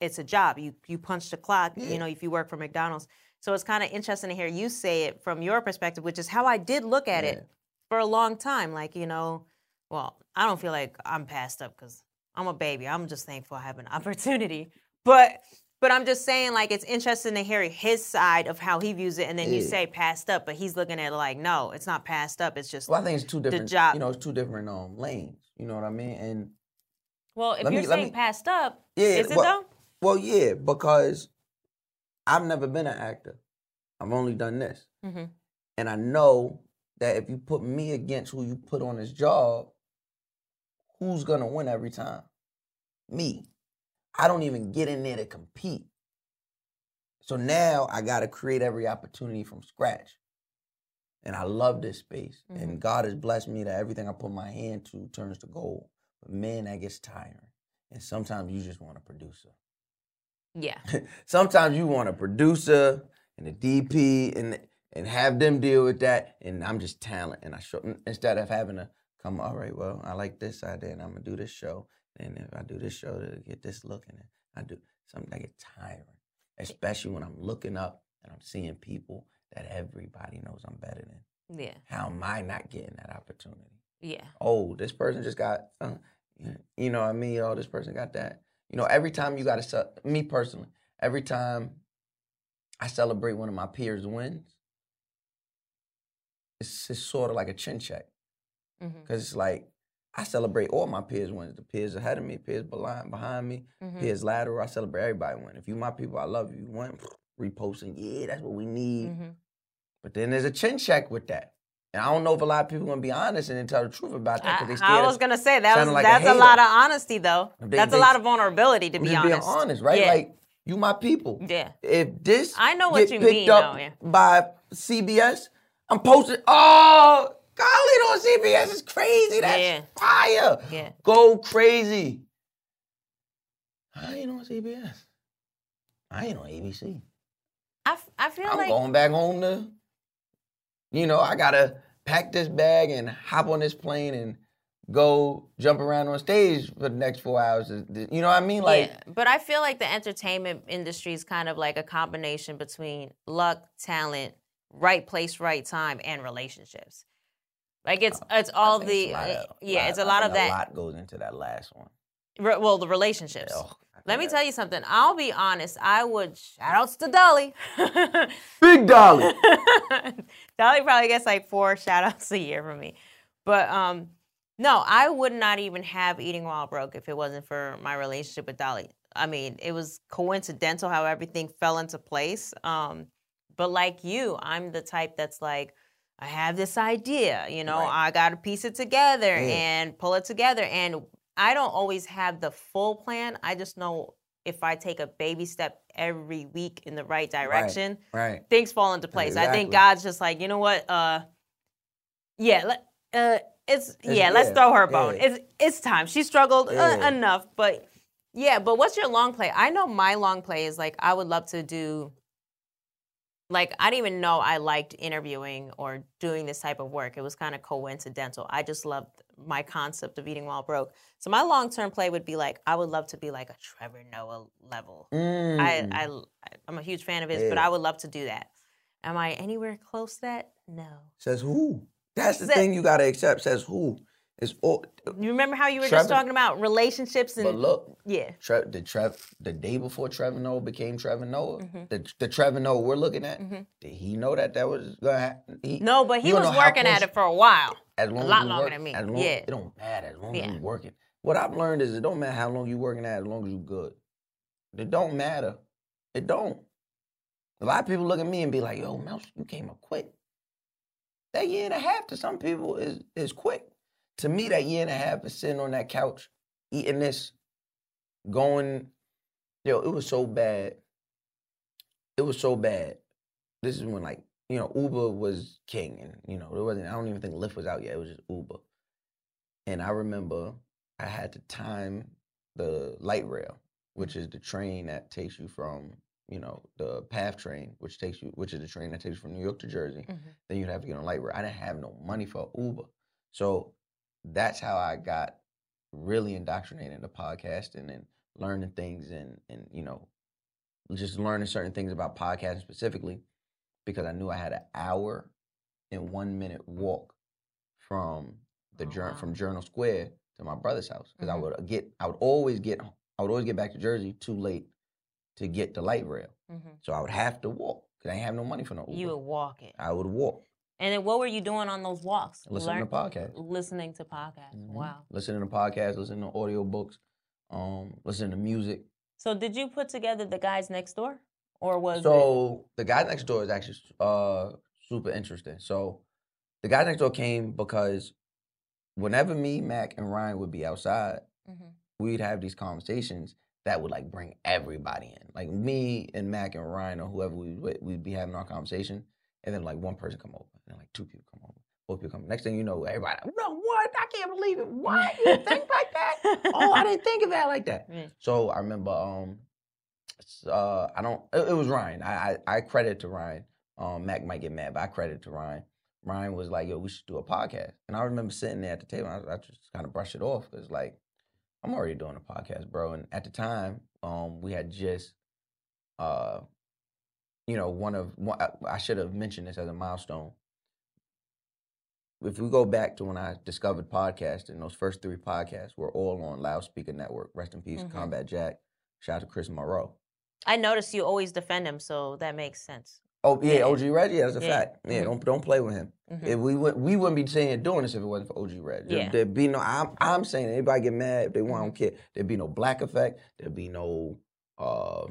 it's a job. You you punch the clock. You know, if you work for McDonald's. So it's kind of interesting to hear you say it from your perspective, which is how I did look at it for a long time. Like you know, well, I don't feel like I'm passed up because I'm a baby. I'm just thankful I have an opportunity. But but I'm just saying, like, it's interesting to hear his side of how he views it, and then you say passed up, but he's looking at it like, no, it's not passed up. It's just Well, I think it's two the different. job. You know, it's two different um lanes. You know what I mean? And well, if let you're me- saying me- passed up, yeah, is it well, though? Well, yeah, because I've never been an actor. I've only done this, Mm-hmm. and I know that if you put me against who you put on this job, who's gonna win every time? Me. I don't even get in there to compete. So now I got to create every opportunity from scratch. And I love this space. And God has blessed me that everything I put my hand to turns to gold. But man, that gets tiring. And sometimes you just want a producer. Yeah. sometimes you want a producer and a DP and and have them deal with that. And I'm just talent. And I show instead of having to come, all right, well, I like this idea and I'm gonna do this show. And if I do this show to get this look it, I do something that get tiring. Especially when I'm looking up and I'm seeing people that everybody knows I'm better than. Yeah. How am I not getting that opportunity? Yeah. oh, this person just got, uh, you know what I mean? Oh, this person got that. You know, every time you got to, me personally, every time I celebrate one of my peers' wins, it's, it's sort of like a chin check. Mm-hmm. Because it's like, I celebrate all my peers' wins. The peers ahead of me, peers behind, behind me, Mhm. peers lateral. I celebrate everybody win. If you my people, I love you. You win, reposting, yeah, that's what we need. Mm-hmm. But then there's a chin check with that. And I don't know if a lot of people are gonna be honest and then tell the truth about that because they I, scared. I was gonna say that was like that's a, hater. lot of honesty though. They- that's they- a lot of vulnerability to I'm be honest. being honest, right? Yeah. Like you my people. Yeah. If this I know what you picked mean, up though, yeah. by CBS, I'm posting. Oh, Khalid on CBS is crazy. That's Yeah. fire. Yeah. Go crazy. I ain't on CBS. I ain't on ABC. I, f- I feel like. I'm going back home to, you know, I gotta pack this bag and hop on this plane and go jump around on stage for the next four hours. You know what I mean? Like, yeah, but I feel like the entertainment industry is kind of like a combination between luck, talent, right place, right time, and relationships. Like it's oh, it's all Oh, the it's lot of- yeah, it's a lot of that. A lot goes into that last one. Re- well, the relationships. Oh, Let me tell you something. I'll be honest. I would shout outs to Dolly. Big Dolly. Dolly probably gets like four shout outs a year from me. But um, no, I would not even have Eating While Broke if it wasn't for my relationship with Dolly. I mean, it was coincidental how everything fell into place. Um, but like you, I'm the type that's like, I have this idea, you know, I got to piece it together Yeah. and pull it together. And I don't always have the full plan. I just know if I take a baby step every week in the right direction, Right. things fall into place. I think God's just like, you know what? Uh, yeah, let, uh, it's, It's- yeah, let's throw her a bone. yeah. It's it's time. She struggled uh, enough, but yeah. But what's your long play? I know my long play is like I would love to do. Like I didn't even know I liked interviewing or doing this type of work. It was kind of coincidental. I just loved my concept of eating while broke. So my long term play would be like I would love to be like a Trevor Noah level. I, Mm. I I'm a huge fan of his, but I would love to do that. Am I anywhere close to that? No. Says who? That's the Sa- thing you gotta accept. Says who? It's all. You remember how you were Trevor- just talking about relationships and But look, yeah. Tre- the Trev, the day before Trevor Noah became Trevor Noah, Mhm. the the Trevor Noah we're looking at, Mhm. did he know that that was gonna happen? He, No, but he was working at it for a while. As long a as lot you longer work- than me. As long, yeah. It don't matter as long Yeah. as you working. What I've learned is it don't matter how long you're working at, as long as you're good. It don't matter. It don't. A lot of people look at me and be like, "Yo, Mouse, you came up quick." That year and a half to some people is is quick. To me, that year and a half is sitting on that couch, eating this, going. Yo, it was so bad. It was so bad. This is when like you know Uber was king, and you know it wasn't. I don't even think Lyft was out yet. It was just Uber. And I remember I had to time the light rail, which is the train that takes you from you know, the PATH train, which takes you, which is the train that takes you from New York to Jersey. Mm-hmm. Then you'd have to get on light rail. I didn't have no money for Uber, so that's how I got really indoctrinated into podcasting and then learning things and and you know, just learning certain things about podcasting specifically because I knew I had an hour and one minute walk from the Oh, jour- wow. from Journal Square to my brother's house because Mhm. I would get I would always get I would always get back to Jersey too late to get the light rail, Mhm. so I would have to walk because I didn't have no money for no Uber. You would walk it. I would walk, And then what were you doing on those walks? listening to Learn- podcasts, Listening to podcasts. Mhm. Wow. listening to podcasts, listening to audio books, um, listening to music. So did you put together the guys next door, or was it? So the guy next door is actually uh, super interesting. So the guy next door came because whenever me, Mack, and Ryan would be outside, Mhm. we'd have these conversations that would like bring everybody in. Like me and Mack and Ryan or whoever we we'd be having our conversation, and then like one person come over, and then like two people come over, both people come. Next thing you know, everybody, no, what? I can't believe it. What? You think like that? oh, I didn't think of that like that. Yeah. So I remember, um, uh, I don't. It, it was Ryan. I, I I credit to Ryan. Um, Mack might get mad, but I credit to Ryan. Ryan was like, "Yo, we should do a podcast," and I remember sitting there at the table. I, I just kind of brushed it off because, like, I'm already doing a podcast, bro. And at the time, um, we had just, uh, you know, one of one, I, I should have mentioned this as a milestone. If we go back to when I discovered podcasting, those first three podcasts were all on Loudspeaker Network. Rest in peace, Mhm. Combat Jack. Shout out to Chris Monroe. I notice you always defend him, so that makes sense. Oh yeah. OG Reg. Yeah, that's a Yeah. fact. Yeah, Mhm. don't don't play with him. Mhm. If we would, we wouldn't be saying doing this if it wasn't for OG Reg. There- Yeah. There'd be no. I'm I'm saying anybody get mad if they Mm-hmm. want. I don't care. There'd be no Black Effect. There'd be no uh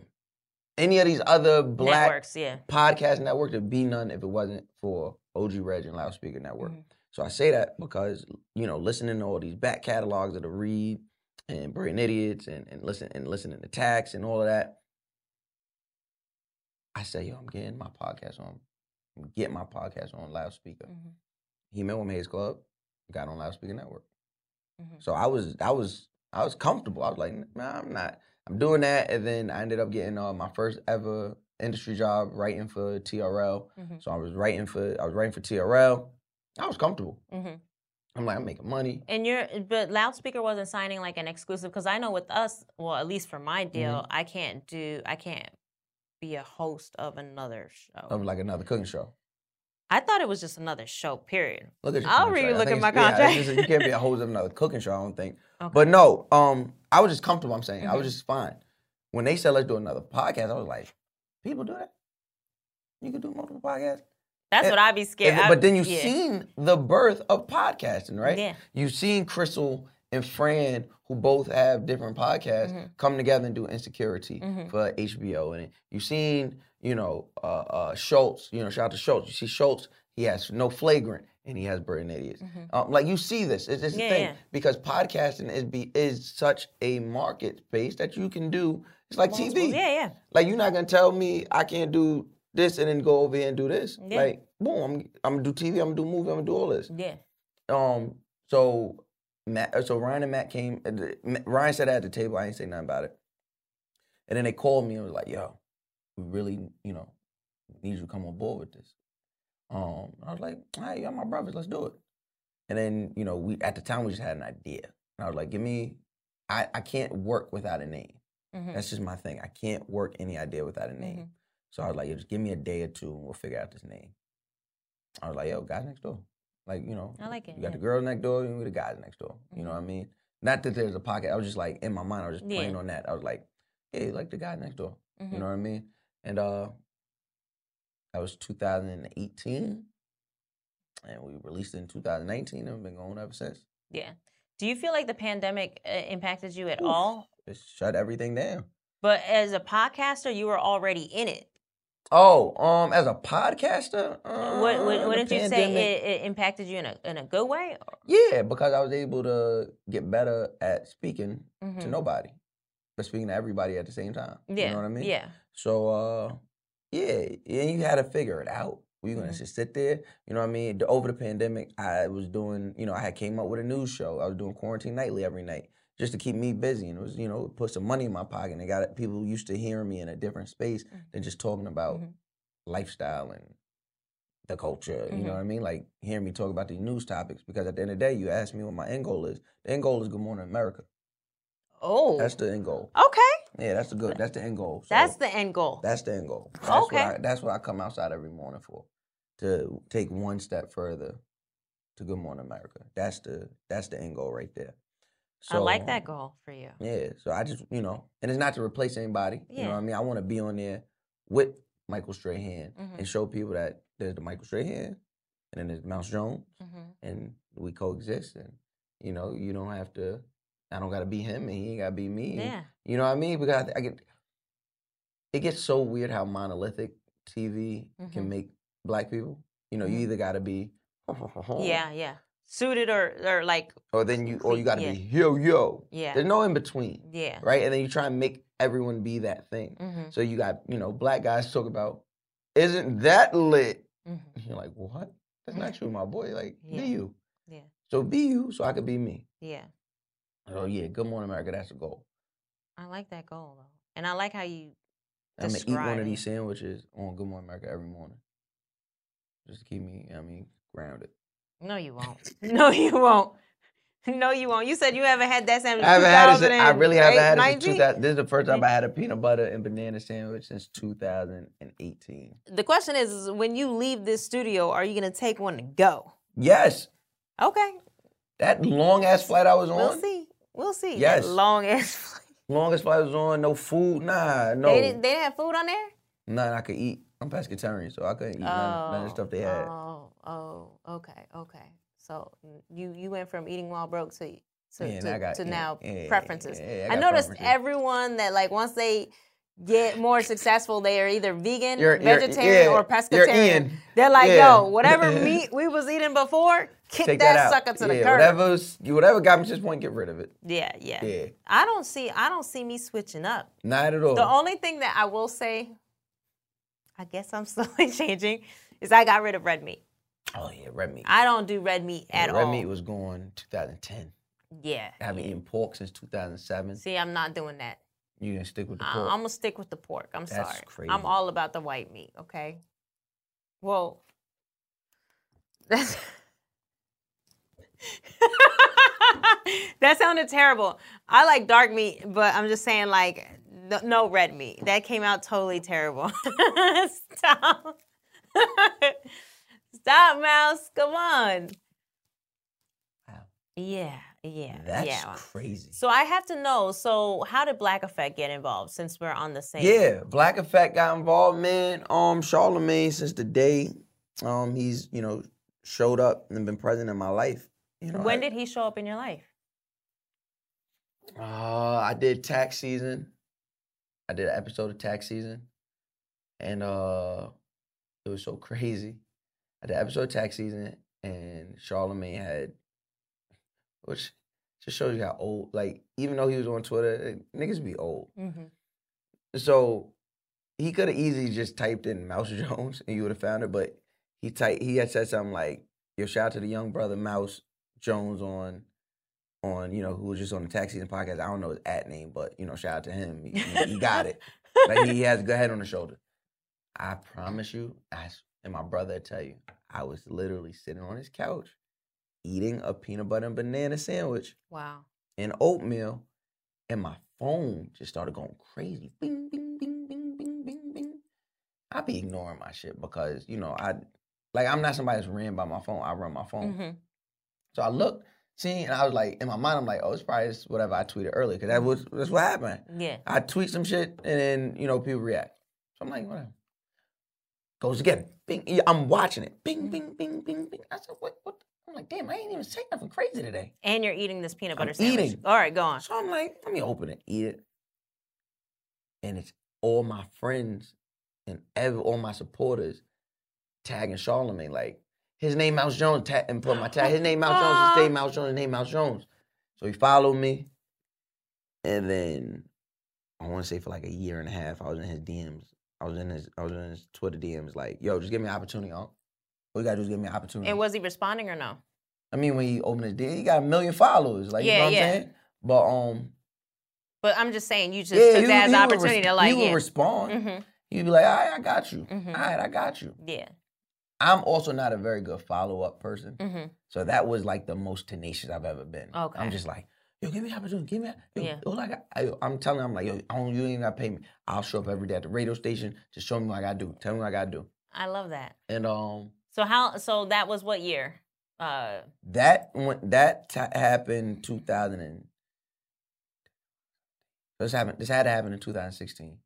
any of these other black Networks, yeah. podcast network, There'd be none if it wasn't for OG Reg and Loudspeaker Network. Mm-hmm. So I say that because you know listening to all these back catalogs of the Read and Brilliant Idiots and and listen and listening to Tax and all of that. I say, yo, I'm getting my podcast on. I'm getting my podcast on loudspeaker. Mm-hmm. He met with Hayes Club, got on loudspeaker network. Mhm. So I was, I was, I was comfortable. I was like, nah, I'm not. I'm doing that, and then I ended up getting uh, my first ever industry job writing for TRL. Mhm. So I was writing for, I was writing for TRL. I was comfortable. Mhm. I'm like, I'm making money. And you're, but loudspeaker wasn't signing like an exclusive because I know with us, well, at least for my deal, Mhm. I can't do, I can't be a host of another show. Of like another cooking show. I thought it was just another show. Period. Look at your I'll contract. really I look at my it's- yeah, contract. just- you can't be a host of another cooking show. I don't think. Okay. But no, um, I was just comfortable. I'm saying I was Mhm. just fine. When they said let's do another podcast, I was like, people do that. You can do multiple podcasts. That's And- what I'd be scared. and- but then you've yeah. seen the birth of podcasting, right? Yeah. You've seen Crissle and Fran, who both have different podcasts, Mhm. come together and do Insecuritea Mhm. for HBO. And you've seen, you know, uh, uh, Schulz. You know, shout out to Schulz. You see Schulz. He has no flagrant, and he has Brilliant Idiots. Mhm. Um, like you see this. It's, it's a Yeah, thing yeah. because podcasting is be is such a market space that you can do. It's like Multiples. TV. Yeah, yeah. Like you're not gonna tell me I can't do this and then go over here and do this. Yeah. Like boom, I'm I'm gonna do TV. I'm gonna do movie. I'm gonna do all this. Yeah. Um. So Matt. uh, So Ryan and Mack came. uh, Ryan said at the table. I ain't say nothing about it. And then they called me and was like, "Yo, we really, you know, need you to come on board with this." Um. I was like, "All right, y'all my brothers. Let's do it." And then you know, we at the time we just had an idea. And I was like, "Give me." I I can't work without a name. Mhm. That's just my thing. I can't work any idea without a name. Mhm. So I was like, yo, just give me a day or two and we'll figure out this name. I was like, yo, guys next door. Like, you know, I like it, You got yeah. the girls next door, and we the guys next door. You know what I mean? Not that there's a pocket. I was just like in my mind, I was just Yeah. playing on that. I was like, hey, like the guy next door. Mhm. You know what I mean? And uh that was 2018. And we released it in 2019 and we've been going ever since. Yeah. Do you feel like the pandemic uh, impacted you at all? It shut everything down. But as a podcaster, you were already in it. Oh, um, as a podcaster, uh, Would, would, the wouldn't you say it, it impacted you in a in a good way? Yeah, because I was able to get better at speaking to Mhm. nobody, but speaking to everybody at the same time. Yeah, You know what I mean? yeah. So, uh, yeah, and you had to figure it out. Were you gonna Mhm. just sit there? You know what I mean? Over the pandemic, I was doing, you know, I had came up with a news show. I was doing Quarantine Nightly every night. Just to keep me busy. And it was, you know, put some money in my pocket. And it got people used to hearing me in a different space Mm-hmm. than just talking about lifestyle and the culture. You know Mhm. what I mean? Like hearing me talk about these news topics. Because at the end of the day, you ask me what my end goal is. The end goal is Good Morning America. Oh. That's the end goal. Okay. Yeah, that's the good. That's the end goal. So That's the end goal. that's the end goal. That's Okay. What I, that's what I come outside every morning for, to take one step further to Good Morning America. That's the that's the end goal right there. I like that goal for you. Yeah. So I just you know, and it's not to replace anybody. Yeah. You know what I mean? I want to be on there with Michael Strahan Mhm. and show people that there's the Michael Strahan, and then there's Mouse Jones, Mhm. and we coexist. And you know, you don't have to. I don't got to be him, and he ain't got to be me. and Yeah. You know what I mean? Because I, I get. It gets so weird how monolithic TV Mhm. can make black people. You know, you Mhm. either got to be. Yeah, yeah. Suited or or like Or then you, or you got to Yeah. be yo yo. Yeah. There's no in between. Yeah. Right, and then you try and make everyone be that thing. Mhm. So you got you know black guys talk about, isn't that lit? Mhm. You're like, what? That's not you, my boy. Like, Yeah. be you. Yeah. So be you, so I could be me. Yeah. Oh yeah, Good Morning America. That's the goal. I like that goal though. And I like how you I'm gonna eat one of these sandwiches on Good Morning America every morning, just to keep me, I mean, grounded. No, you won't. no, you won't. No, you won't. You said you haven't had that sandwich. I haven't had it. since- I really haven't had it since 2000. This is the first time I had a peanut butter and banana sandwich since 2018. The question is, is, when you leave this studio, are you gonna take one to go? Yes, Okay, that long ass flight I was on. we'll see. We'll see. That Yes. long ass. Flight. Longest flight I was on. No food. Nah, no. They didn't. They didn't have food on there. Nothing I could eat. I'm pescatarian, so I couldn't eat none, none of the oh, stuff they had. Oh, oh, okay, okay. So you you went from eating while broke to to, Yeah, to, got- to yeah, now yeah, preferences. I I, noticed preferences. everyone that like once they get more successful, they are either vegan, You're- you're- vegetarian, yeah, or you're pescatarian. They're like, yo, whatever meat we was eating before, kick Take that, that, sucker to the curb. Whatever's, whatever got me to this point, get rid of it. Yeah, yeah. Yeah. I don't see I don't see me switching up. Not at all. The only thing that I will say, I guess I'm slowly changing, is I got rid of red meat. oh yeah, red meat. I don't do red meat Yeah, at red all. Red meat was going 2010. yeah. I haven't eaten pork since 2007. See, I'm not doing that. You gonna stick with the I- pork? I'm gonna stick with the pork. I'm That's sorry. crazy. I'm all about the white meat. Okay. Well, that's that sounded terrible. I like dark meat, but I'm just saying like no, no red meat. That came out totally terrible. Stop. Stop, mouse. Come on. Wow. Yeah, yeah, That's yeah. crazy. So I have to know. So how did Black Effect get involved? Since we're on the same. Yeah, Black Effect got involved, man. Um, Charlamagne since the day, um, he's you know showed up and been present in my life. You know, When I- did he show up in your life? Uh, I did tax season. I did an episode of tax season, and uh, it was so crazy. I did an episode of tax season, and Charlamagne had, which just shows you how old. Like even though he was on Twitter, niggas be old. Mm-hmm. So he could have easily just typed in Mouse Jones and you would have found it, but he typed he had said something like, "Yo, shout out to the young brother Mouse Jones on." On you know who was just on the tax season podcast. I don't know his at name, but you know shout out to him. He, he- got it. Like he has a good head on the shoulder. I promise you, I, and my brother tell you, I was literally sitting on his couch eating a peanut butter and banana sandwich Wow. and oatmeal, and my phone just started going crazy. Bing, bing, bing, bing, bing, bing, bing. I be ignoring my shit because you know I like I'm not somebody that's ran by my phone. I run my phone. Mm-hmm. So I looked, see, and I was like, in my mind, I'm like, oh, it's probably just whatever I tweeted earlier because that mm-hmm. was that's what happened. Yeah. I tweet some shit and then you know people react. So I'm like, whatever. Goes again. Bing. I'm watching it. Bing, mm-hmm. bing, bing, bing, bing. I said, what? What? I'm like, damn, I ain't even saying nothing crazy today. And you're eating this peanut butter I'm sandwich. eating. All right, go on. So I'm like, let me open it, eat it. And it's all my friends and ev- all my supporters tagging Charlamagne. Like, his name Mouse Jones, and put my tag. His name Mouse Jones, his name Mouse Jones, his name Mouse Jones. So he followed me. And then I want to say for like a year and a half, I was in his DMs. I was in his I was in his Twitter DMs like, yo, just give me an opportunity. All you gotta do is give me an opportunity. And was he responding or no? I mean, when he opened his DM, he got a million followers. Like, you Yeah, know what yeah. I'm saying? But um, But I'm just saying, you just yeah, took that as an opportunity res- to like, he would yeah. respond. Mhm. He'd be like, "All right, I got you. Mhm. All right, I got you." Yeah. I'm also not a very good follow up person, Mhm. so that was like the most tenacious I've ever been. Okay. I'm just like, yo, give me the opportunity, give me, yo, Yeah. all I, I, I'm telling, him, I'm like, yo, I don't, you ain't gotta pay me. I'll show up every day at the radio station. Just show me what I gotta do. Tell me what I gotta do. I love that. And um, So how? So that was what year? Uh, that went, that t- happened 2000 and this happened. This had to happen in 2016.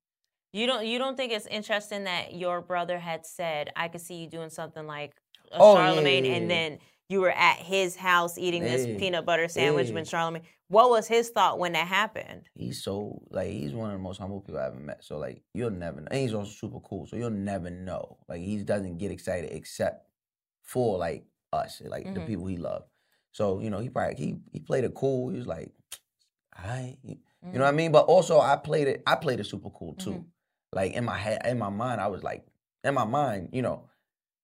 You don't you don't think it's interesting that your brother had said, "I could see you doing something like a Oh, yeah, Charlamagne," yeah, and then you were at his house eating this peanut butter sandwich Yeah. with Charlamagne. What was his thought when that happened? He's so like he's one of the most humble people I ever met. So like you'll never know. And he's also super cool. So you'll never know. Like he doesn't get excited except for like us, like the Mhm. people he loved. So you know he probably he he played it cool. He was like, I, you know what I mean. But also I played it. I played it super cool too. Like in my head, in my mind, I was like, in my mind, you know,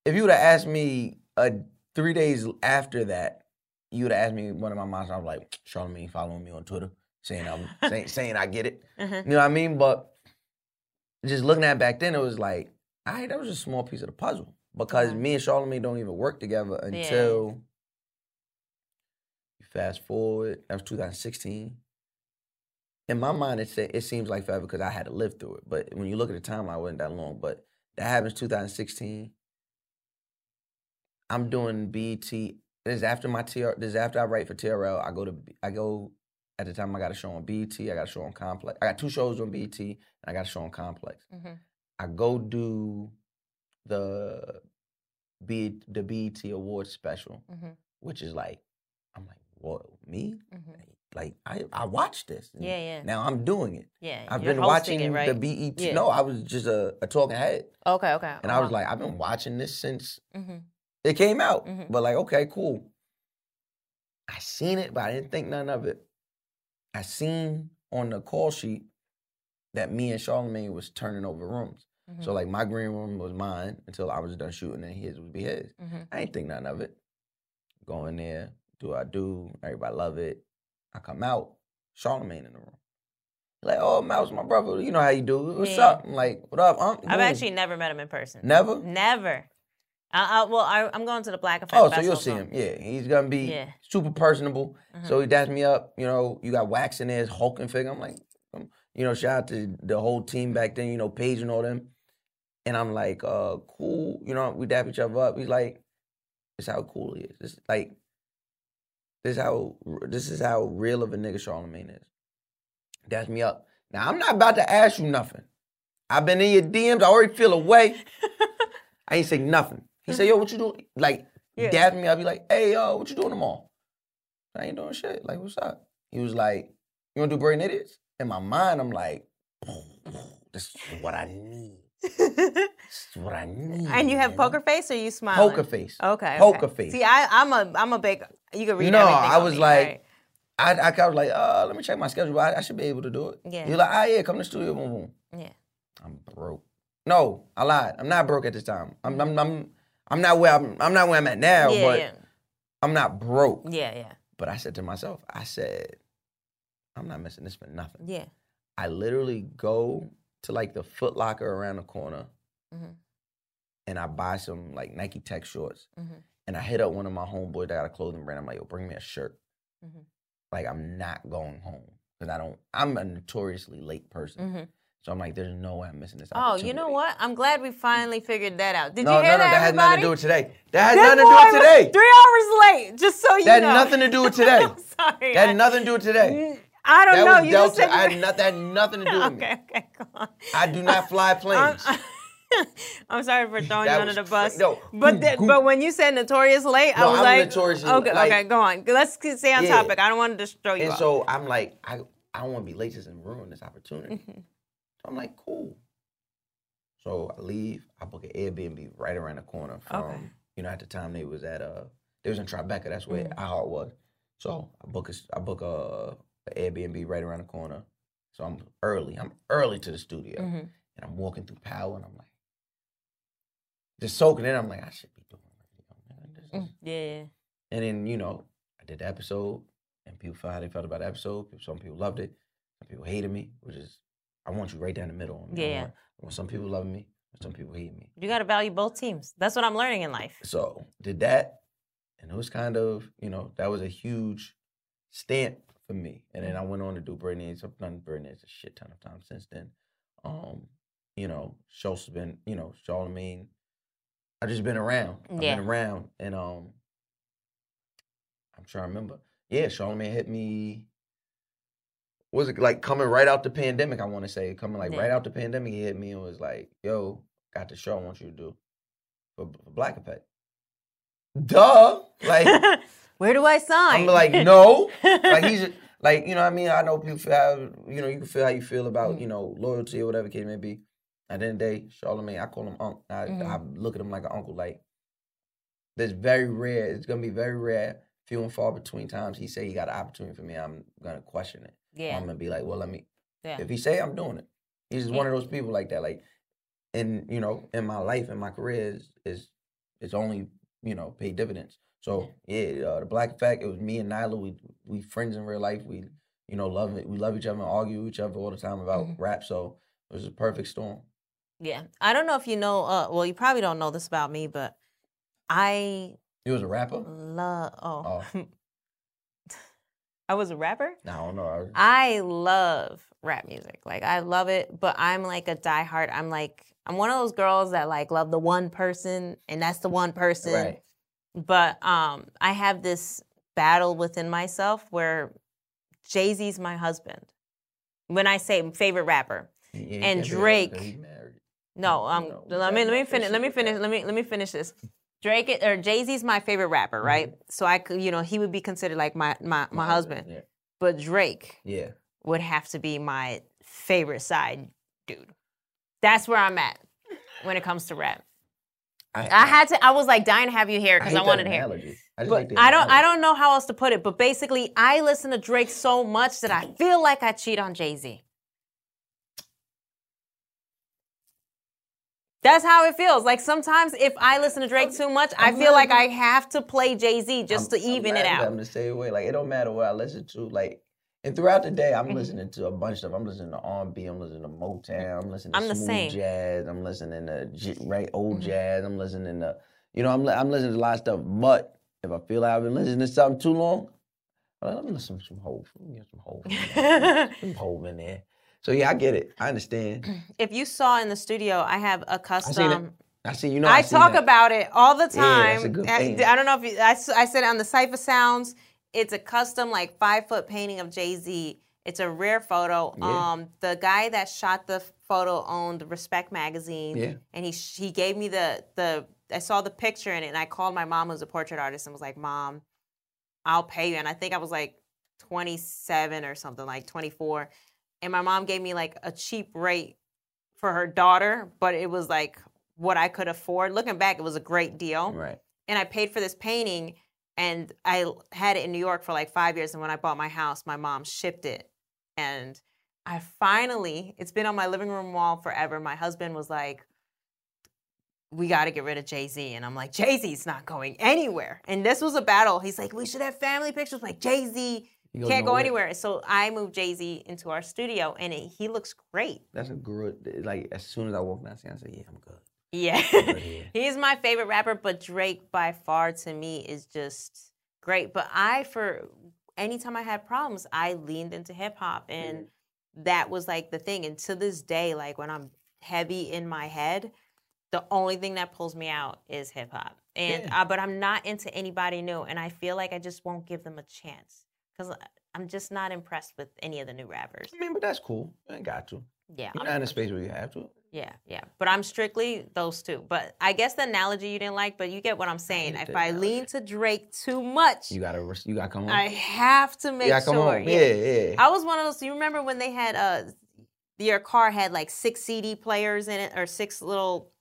if you would have asked me uh, three days after that, you would have asked me one of my moms. I was like, Charlamagne following me on Twitter, saying I'm saying, saying I get it. Mhm. You know what I mean? But just looking at back then, it was like, all right, that was just a small piece of the puzzle because me and Charlamagne don't even work together Yeah. until you fast forward. That was 2016. In my mind, it it seems like forever because I had to live through it. But when you look at the timeline, it wasn't that long. But that happens 2016. I'm doing BT. This is after my TR. This is after I write for TRL. I go to. I go. At the time, I got a show on BT. I got a show on Complex. I got two shows on BT, and I got a show on Complex. Mhm. I go do the B the BET Awards special, Mhm. which is like, I'm like, what me? Mhm. Like I I watched this. Yeah, yeah. Now I'm doing it. Yeah, I've been watching it, right? the BET. Yeah. No, I was just a, a talking head, Okay, okay. and I was Uh-huh. like, I've been watching this since Mhm. it came out. Mhm. But like, okay, cool. I seen it, but I didn't think none of it. I seen on the call sheet that me and Charlamagne was turning over rooms. So Mhm. like my green room was mine until I was done shooting, and his would be his. Mhm. I ain't think nothing of it. Go in there, do what I do. Everybody love it. I come out, Charlamagne in the room. Like, oh, Mouse, my brother. You know how you do. What's Yeah. up? I'm like, what up? Um, I've actually never met him in person. Never? Never. Uh, uh, well, I, I'm going to the Black Effect Oh, so you'll see him. Yeah, he's gonna be Yeah. super personable. So Mhm. he daps me up. You know, you got Wax in there, his hulking figure. I'm like, um, you know, shout out to the whole team back then. You know, Paige and all them. And I'm like, uh, cool. You know, we dap each other up. He's like, it's how cool he is. It's like, this is how this is how real of a nigga Charlamagne is. Daps me up. Now I'm not about to ask you nothing. I've been in your DMs. I already feel away. I ain't say nothing. He said, mm-hmm. "Yo, what you doing?" Like, Yeah. dab me up. Be like, "Hey, yo, what you doing tomorrow?" I ain't doing shit. Like, what's up? He was like, "You want to do Brilliant Idiots?" In my mind, I'm like, "This is what I need. This is what I need." And you have man." poker face, or you smiling? Poker face. Okay. Poker okay. face. See, I, I'm a I'm a big. You can read no. I was me, like, right? I, I, I was like, uh, let me check my schedule. I, I should be able to do it. Yeah. You're like, ah, yeah, come to the studio, boom, boom. Yeah. I'm broke. No, I lied. I'm not broke at this time. I'm, I'm, I'm, I'm not where I'm. I'm not where I'm at now. Yeah, but yeah. I'm not broke. Yeah, yeah, But I said to myself, I said, I'm not missing this for nothing. yeah. I literally go to like the Foot Locker around the corner, Mhm. and I buy some like Nike Tech shorts, Mhm. And I hit up one of my homeboys that got a clothing brand. I'm like, yo, bring me a shirt. Mhm. Like I'm not going home because I don't. I'm a notoriously late person, Mhm. so I'm like, there's no way I'm missing this. Oh, you know what? I'm glad we finally figured that out. Did no, you hear no, no, that, that had nothing to do with today. That had That nothing to do with today. Three hours late, just so you That had nothing to do with today. Sorry. That I- had nothing to do with today. I don't that know. You just said I had, not, that had nothing to do with me. Okay, okay, go on. I do not fly planes. I'm sorry for throwing That you under the bus. no, but the- but when you said notorious late, I was I'm like, notoriously, okay, like- okay, go on. Let's stay on Yeah. topic. I don't want to throw you and so I'm like, I, I don't want to be late just and ruin this opportunity. Mm-hmm. So I'm like, cool. So I leave. I book an Airbnb right around the corner from, Okay. you know, at the time they was at uh, they was in Tribeca. That's where Mhm. iHeart was. So I book a, I book a, a Airbnb right around the corner. So I'm early. I'm early to the studio, Mhm. and I'm walking through Power, and I'm like, just soaking in. I'm like, I should be doing. a video, man. This Mm, yeah. and then, you know, I did the episode. and people felt how they felt about the episode. Some people loved it. Some people hated me, which is I want you right down the middle. Mean, I Yeah. want, I want some people loving me, some people hating me. You got to value both teams. That's what I'm learning in life. So did that, and it was kind of you know that was a huge stamp for me. And then I went on to do Britney. I've done Britney a shit ton of times since then. Um, you know, Schulz has been, you know, Charlamagne. I just been around. I've Yeah. been around, and um, I'm trying to remember. Yeah, Charlamagne hit me. Was it like coming right out the pandemic? I want to say coming like right Yeah. out the pandemic. He hit me and was like, "Yo, got the show I want you to do for, for Black Effect." Duh, like Where do I sign? I'm like, no. like he's like, you know what I mean? I know people feel how, you know, you can feel how you feel about, you know, loyalty or whatever case may be. At the end of the day, Charlamagne, I call him uncle. I, I Mhm. look at him like an uncle. Like, that's very rare, it's gonna be very rare, few and far between times he say he got an opportunity for me, I'm gonna question it. Yeah. I'm gonna be like, well, let me Yeah. if he say I'm doing it. He's just one of those people like that. Like and you know, in my life and my career is is it's only, you know, paid dividends. So yeah, uh, the Black Effect, it was me and Nyla. We we friends in real life. We you know love it. We love each other and argue with each other all the time about Mm-hmm. rap. So it was a perfect storm. Yeah. I don't know if you know, uh, well, you probably don't know this about me, but I You was a rapper? love, oh. Oh. I was a rapper? No, I don't know. I I love rap music. Like I love it, but I'm like a diehard. I'm like I'm one of those girls that like love the one person and that's the one person. Right. But um I have this battle within myself where Jay-Z's my husband. When I say favorite rapper. Yeah, and Drake because he's married. no, um, let me let me finish. Let me finish. Let me let me finish this. Drake or Jay Z's my favorite rapper, right? So I could, you know, he would be considered like my my, my husband. Yeah. But Drake Yeah. would have to be my favorite side dude. That's where I'm at when it comes to rap. I, I had to. I was like dying to have you here because hate I, wanted hair. I But like I don't. I don't know how else to put it. But basically, I listen to Drake so much that I feel like I cheat on Jay Z. That's how it feels. Like sometimes if I listen to Drake too much, I I'm feel like I have to play Jay Z just to even it out. them the same way. Like it don't matter what I listen to. Like and throughout the day, Mm-hmm. I'm listening to a bunch of stuff. I'm listening to R&B. I'm listening to Motown. I'm listening to I'm smooth same. Mm-hmm. jazz. I'm listening to j- right old jazz. I'm listening to you know I'm I'm listening to a lot of stuff. But if I feel like I've been listening to something too long, well, let me listen to some Hov. Let me get some Hov. some Hov in there. So yeah, I get it. I understand. If you saw in the studio, I have a custom. I see. You know. I, seen talk that. about it all the time. Yeah, that's a good I, thing. I don't know if you, I, I said it on the Cipha Sounds. It's a custom like five foot painting of Jay Z. It's a rare photo. Yeah. Um, the guy that shot the photo owned Respect magazine. Yeah. And he he gave me the the I saw the picture in it, and I called my mom, who's a portrait artist, and was like, "Mom, I'll pay you." And I think I was like 27 or something, like 24. And my mom gave me like a cheap rate for her daughter, but it was like what I could afford. Looking back, it was a great deal. Right. And I paid for this painting, and I had it in New York for like five years. And when I bought my house, my mom shipped it. And I finally, it's been on my living room wall forever. My husband was like, we got to get rid of Jay Z. And I'm like, Jay Z's not going anywhere. And this was a battle. He's like, we should have family pictures. I'm like, Jay Z He goes can't go anywhere. So I moved Jay Z into our studio, and it, he looks great. That's a good. Like as soon as I walk down, I say, "Yeah, I'm good." Yeah. Good. He's my favorite rapper, but Drake by far to me is just great. But I, for anytime I had problems, I leaned into hip hop, and that was like the thing. And to this day, like when I'm heavy in my head, the only thing that pulls me out is hip hop. And uh, but I'm not into anybody new, and I feel like I just won't give them a chance because I'm just not impressed with any of the new rappers. I mean, but that's cool. You ain't got to. Yeah, You're I'm not in a space where you have to. Yeah, yeah. But I'm strictly those two. But I guess the analogy you didn't like, but you get what I'm saying. get If I lean to Drake too much, You gotta. You gotta come home. I have to make Yeah, come sure. on. Yeah, yeah. I was one of those. You remember when they had uh, your car had like six CD players in it, or six little.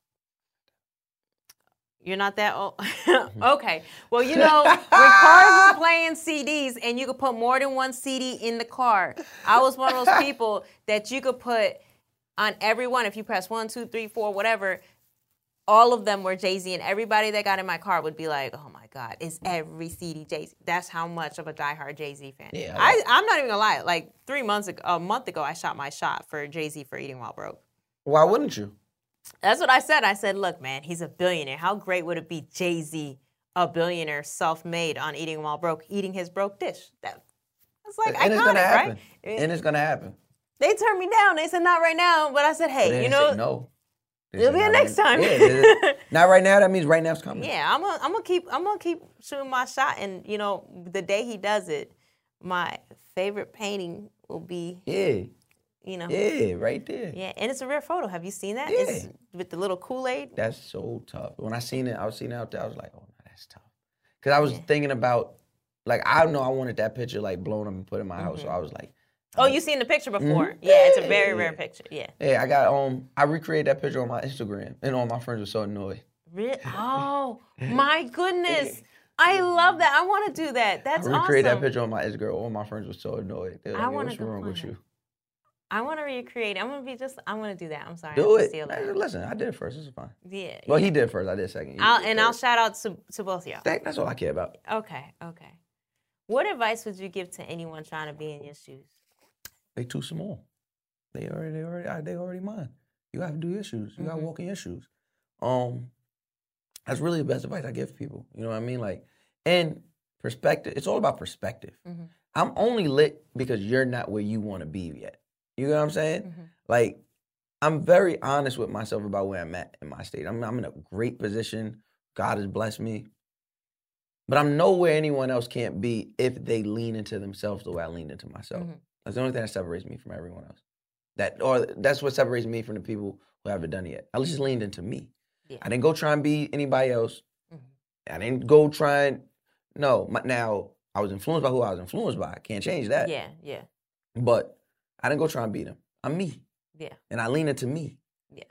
You're not that old. Mm-hmm. okay. Well, you know, when cars were playing CDs and you could put more than one CD in the car, I was one of those people that you could put on every one. If you press one, two, three, four, whatever, all of them were Jay Z, and everybody that got in my car would be like, "Oh my God, is every CD Jay Z?" That's how much of a diehard Jay Z fan. Yeah, I, I'm not even gonna lie. Like three months ago, a month ago, I shot my shot for Jay Z for Eating While Broke. Why wouldn't you? That's what I said. I said, "Look, man, he's a billionaire. How great would it be, Jay Z, a billionaire, self-made, on Eating While Broke, eating his broke dish?" That it's like and iconic, it's gonna happen. right? And it's gonna happen. They turned me down. They said not right now, but I said, "Hey, you know, no. It'll be a next right- time." Yeah, not right now. That means right now's coming. Yeah, I'm gonna I'm gonna keep I'm gonna keep shooting my shot, and you know, the day he does it, my favorite painting will be, Yeah. You know, Yeah, right there. yeah, and it's a rare photo. Have you seen that? Yeah. It's with the little Kool Aid. That's so tough. When I seen it, I was seeing it out there. I was like, oh, no, that's tough. Cause I was thinking about, like, I know I wanted that picture like blown up and put in my house. So I was like, Oh, you seen the picture before? Mhm. Yeah, it's a very Yeah. rare picture. Yeah. yeah, I got um, I recreated that picture on my Instagram, and all my friends were so annoyed. Really? Oh my goodness! I love that. I want to do that. That's I recreated awesome. that picture on my Instagram. All my friends were so annoyed. They were I like, "Yo, wanna what's wrong with find you? I want to recreate. I'm gonna be just. I'm gonna do that. I'm sorry. Do I'm it. steal Man, Listen, I did it first. This is fine. Yeah. Well, he did first. I did second. I'll, did and I'll shout out to to both of y'all. That- That's all I care about. Okay, okay. What advice would you give to anyone trying to be in your shoes? They too small. They already, they already, they already mine. You have to do your shoes. You got to walk in your shoes. Um, that's really the best advice I give people. You know what I mean? Like, and perspective. It's all about perspective. Mhm. I'm only lit because you're not where you want to be yet. You know what I'm saying? Mm-hmm. Like, I'm very honest with myself about where I'm at in my state. I'm, I'm in a great position. God has blessed me. But I'm nowhere anyone else can't be if they lean into themselves the way I lean into myself. Mhm. That's the only thing that separates me from everyone else. That or that's what separates me from the people who haven't done it yet. I just leaned into me. Yeah. I didn't go try and be anybody else. I didn't go try and no. My, now I was influenced by who I was influenced by. I can't change that. Yeah, yeah, But I didn't go try and beat him. I'm me, yeah, and I lean into me. yeah.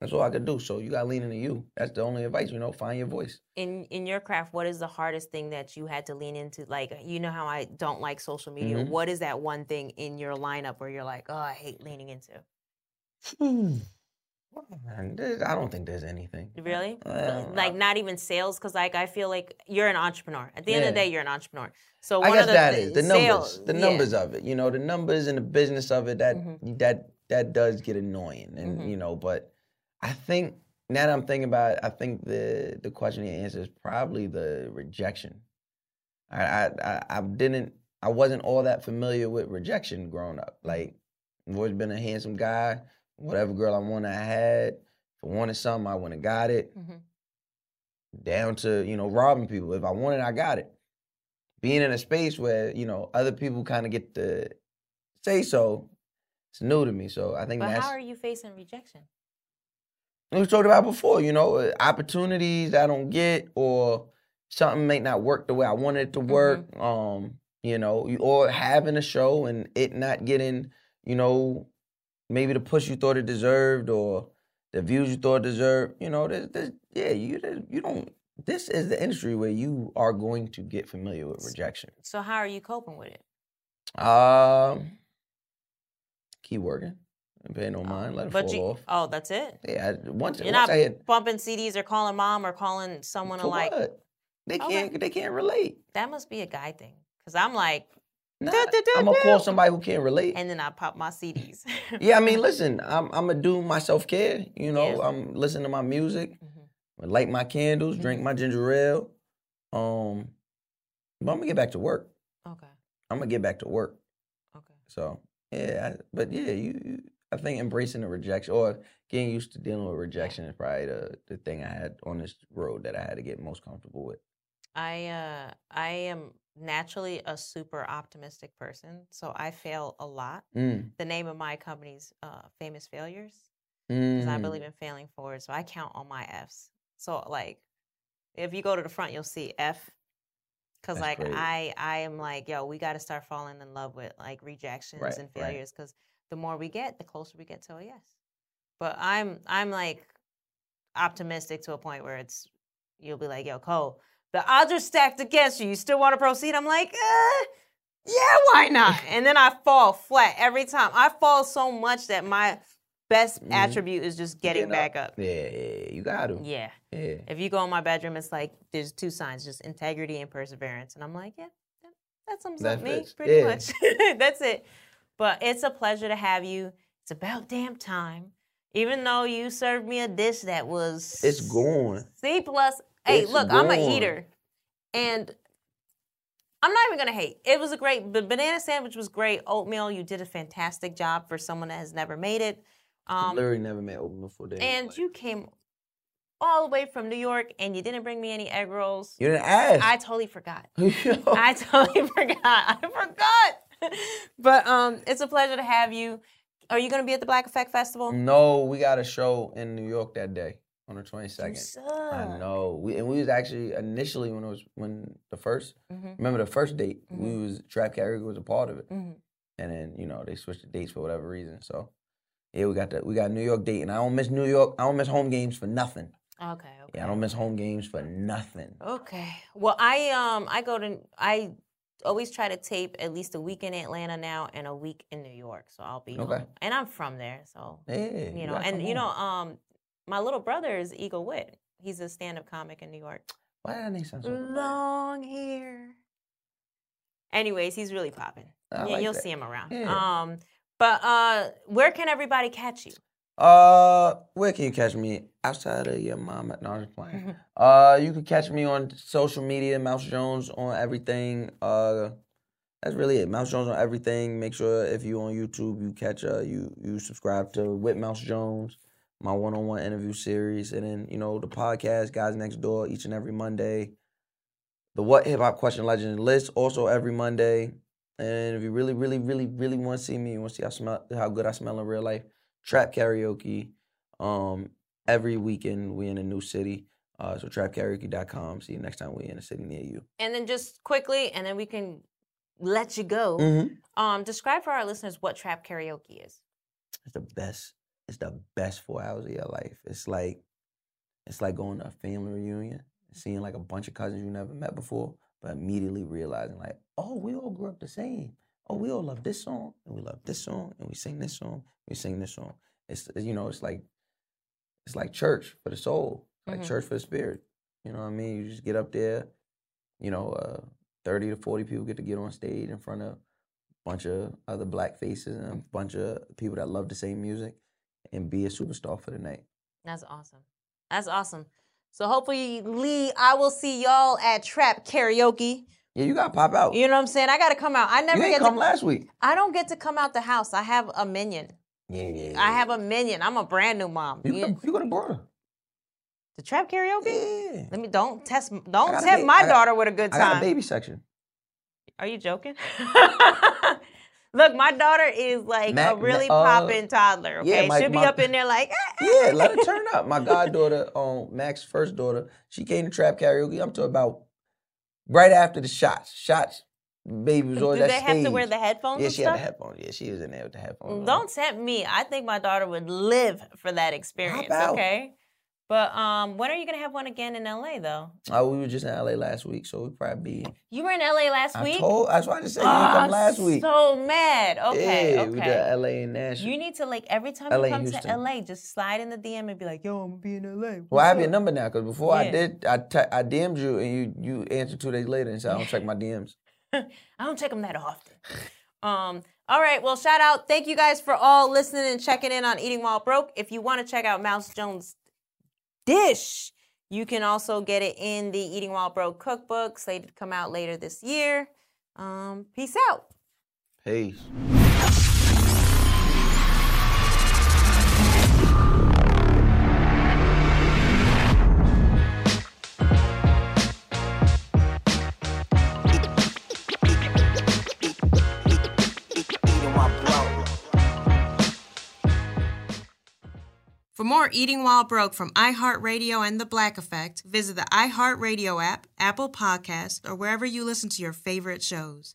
That's all I could do. So you got to lean into you. That's the only advice. You know, find your voice. In in your craft, what is the hardest thing that you had to lean into? Like, you know how I don't like social media. Mhm. What is that one thing in your lineup where you're like, oh, I hate leaning into? Man, I don't think there's anything. Really? Uh, like not even sales? Because like I feel like you're an entrepreneur. At the end of the day, you're an entrepreneur. So I one guess of the, that the is the sales- numbers, the yeah. numbers of it. You know, the numbers and the business of it. That Mm-hmm. that that does get annoying, and you know. But I think now that I'm thinking about it, I think the the question you answer is probably the rejection. I I I, I didn't. I wasn't all that familiar with rejection growing up. Like, I've always been a handsome guy. Whatever girl I wanted, I had. If I wanted something, I went and got it. Mhm. Down to you know robbing people. If I wanted, I got it. Being in a space where you know other people kind of get to say so, it's new to me. So I think But that's how are you facing rejection? we talked about before. You know, uh, opportunities I don't get, or something may not work the way I want it to work. Um, you know, or having a show and it not getting, you know, maybe the push you thought it deserved, or the views you thought it deserved. You know, there's yeah, you you don't. This is the industry where you are going to get familiar with rejection. So how are you coping with it? Um, keep working, and pay no mind, let it But fall you, off. oh, that's it. Yeah, I- once You're once not hit bumping CDs or calling mom or calling someone to like. what? They can't they can't relate. That must be a guy thing. Cause I'm like, Nah, "Du- du- du- I'm gonna call somebody who can't relate. and then I pop my CDs. yeah, I mean, listen, I'm I'm gonna do my self care. You know, Yeah. I'm listening to my music, Mm-hmm. Light my candles, drink my ginger ale. Um, but I'm gonna get back to work. Okay. I'm gonna get back to work. Okay. So yeah, I, but yeah, you, you. I think embracing the rejection or getting used to dealing with rejection is probably the the thing I had on this road that I had to get most comfortable with. I uh I am naturally a super optimistic person, so I fail a lot. Mm. The name of my company's uh, Famous Failures because I Mm. believe in failing forward. So I count all my Fs. So like, if you go to the front, you'll see F. Cause That's like great. I I am like yo, we got to start falling in love with like rejections Right, and failures. Cause the more we get, the closer we get to a yes. But I'm I'm like optimistic to a point where it's you'll be like yo, Cole, the odds are stacked against you. You still want to proceed? I'm like, eh, yeah, why not? and then I fall flat every time. I fall so much that my best Mm-hmm. attribute is just getting Getting back up. Yeah, yeah, you got to. Yeah. Yeah. If you go in my bedroom, it's like there's two signs, just integrity and perseverance. And I'm like, yeah, that, that sums up me fits. pretty Yeah. much. That's it. But it's a pleasure to have you. It's about damn time. Even though you served me a dish that was It's gone. C plus. Hey, It's look, I'm an gone. eater, and I'm not even gonna hate. It was a great. The banana sandwich was great. Oatmeal, you did a fantastic job for someone that has never made it. Um, Literally never made oatmeal before day. and you came all the way from New York, and you didn't bring me any egg rolls. You didn't ask. I totally forgot. I totally forgot. I forgot. but um, it's a pleasure to have you. Are you gonna be at the Black Effect Festival? No, we got a show in New York that day on the twenty second. I know. We and we was actually initially when it was when the 1st Mhm. remember the first date we was trap karaoke was a part of it, Mhm. and then you know they switched the dates for whatever reason. So yeah, we got that. We got a New York date, and I don't miss New York. I don't miss home games for nothing. Okay. Yeah, I don't miss home games for nothing. Okay. Well, I um I go to I always try to tape at least a week in Atlanta now and a week in New York. So I'll be Okay. home. And I'm from there, so Yeah, you you know. gotta And come you know, um, my little brother is Eagle Wit. He's a stand-up comic in New York. Why did that name sound so? Long hair. Anyways, he's really popping. Yeah, like you'll that. see him around. Yeah. Um, but uh, where can everybody catch you? Uh, where can you catch me outside of your mom? No, I'm playing. uh, you can catch me on social media, Mouse Jones on everything. Uh, that's really it. Mouse Jones on everything. Make sure if you on YouTube, you catch uh you you subscribe to With Mouse Jones, my one-on-one interview series, and then you know the podcast, Guys Next Door, each and every Monday. The What Hip Hop Question Legend list also every Monday. And if you really, really, really, really want to see me, you want to see how smell how good I smell in real life, trap karaoke. Um, every weekend we in a new city. Uh, so trapkaraoke.com. See you next time we in a city near you. And then just quickly, and then we can let you go. Mhm. Um, describe for our listeners what trap karaoke is. It's the best. It's the best four hours of your life. It's like, it's like going to a family reunion, seeing like a bunch of cousins you never met before, but immediately realizing like, oh, we all grew up the same. Oh, we all love this song, and we love this song, and we sing this song, we sing this song. It's you know, it's like, it's like church for the soul, like Mhm. church for the spirit. You know what I mean? You just get up there, you know, uh, thirty to forty people get to get on stage in front of a bunch of other black faces and a bunch of people that love the same music and be a superstar for the night. That's awesome. That's awesome. So hopefully, Lee, I will see y'all at Trap Karaoke. Yeah, you gotta pop out. You know what I'm saying? I gotta come out. I never you get come to, last week. I don't get to come out the house. I have a minion. Yeah, yeah, yeah. I have a minion. I'm a brand new mom. You, You- could, you could have brought her. the trap karaoke? Yeah. Let me don't test don't tempt my got- daughter with a good time. I got a baby section. Are you joking? Look, my daughter is like Ma- a really uh, poppin' toddler. yeah, Okay, my- she'll be my- up in there like, "Ah, Yeah, let her turn up. My goddaughter, um, Mack's first daughter, she came to trap karaoke. I'm talking about right after the shots. Shots, baby was do on they that have to wear the headphones? Yeah, she stuff? had the headphones. Yeah, she was in there with the headphones. Don't tempt me. I think my daughter would live for that experience. Okay. But um, when are you gonna have one again in LA though? Oh, we were just in LA last week, so we probably be. You were in LA last I week. told. That's why I just said you Oh, didn't come I'm last week. So mad. Okay. yeah, okay. we did LA and Nashville. You need to like every time LA you come to LA, just slide in the DM and be like, "Yo, I'm gonna be in LA." Well, I have What's your number now because before I Yeah. did, I te- I DM'd you and you you answered two days later and said I don't check my DMs. I don't check them that often. Um, all right, well, shout out. Thank you guys for all listening and checking in on Eating While Broke. If you want to check out Mouse Jones' dish, you can also get it in the Eating While Broke cookbook, slated to come out later this year. Um, peace out. Peace. For more Eating While Broke from iHeartRadio and The Black Effect, visit the iHeartRadio app, Apple Podcast, or wherever you listen to your favorite shows.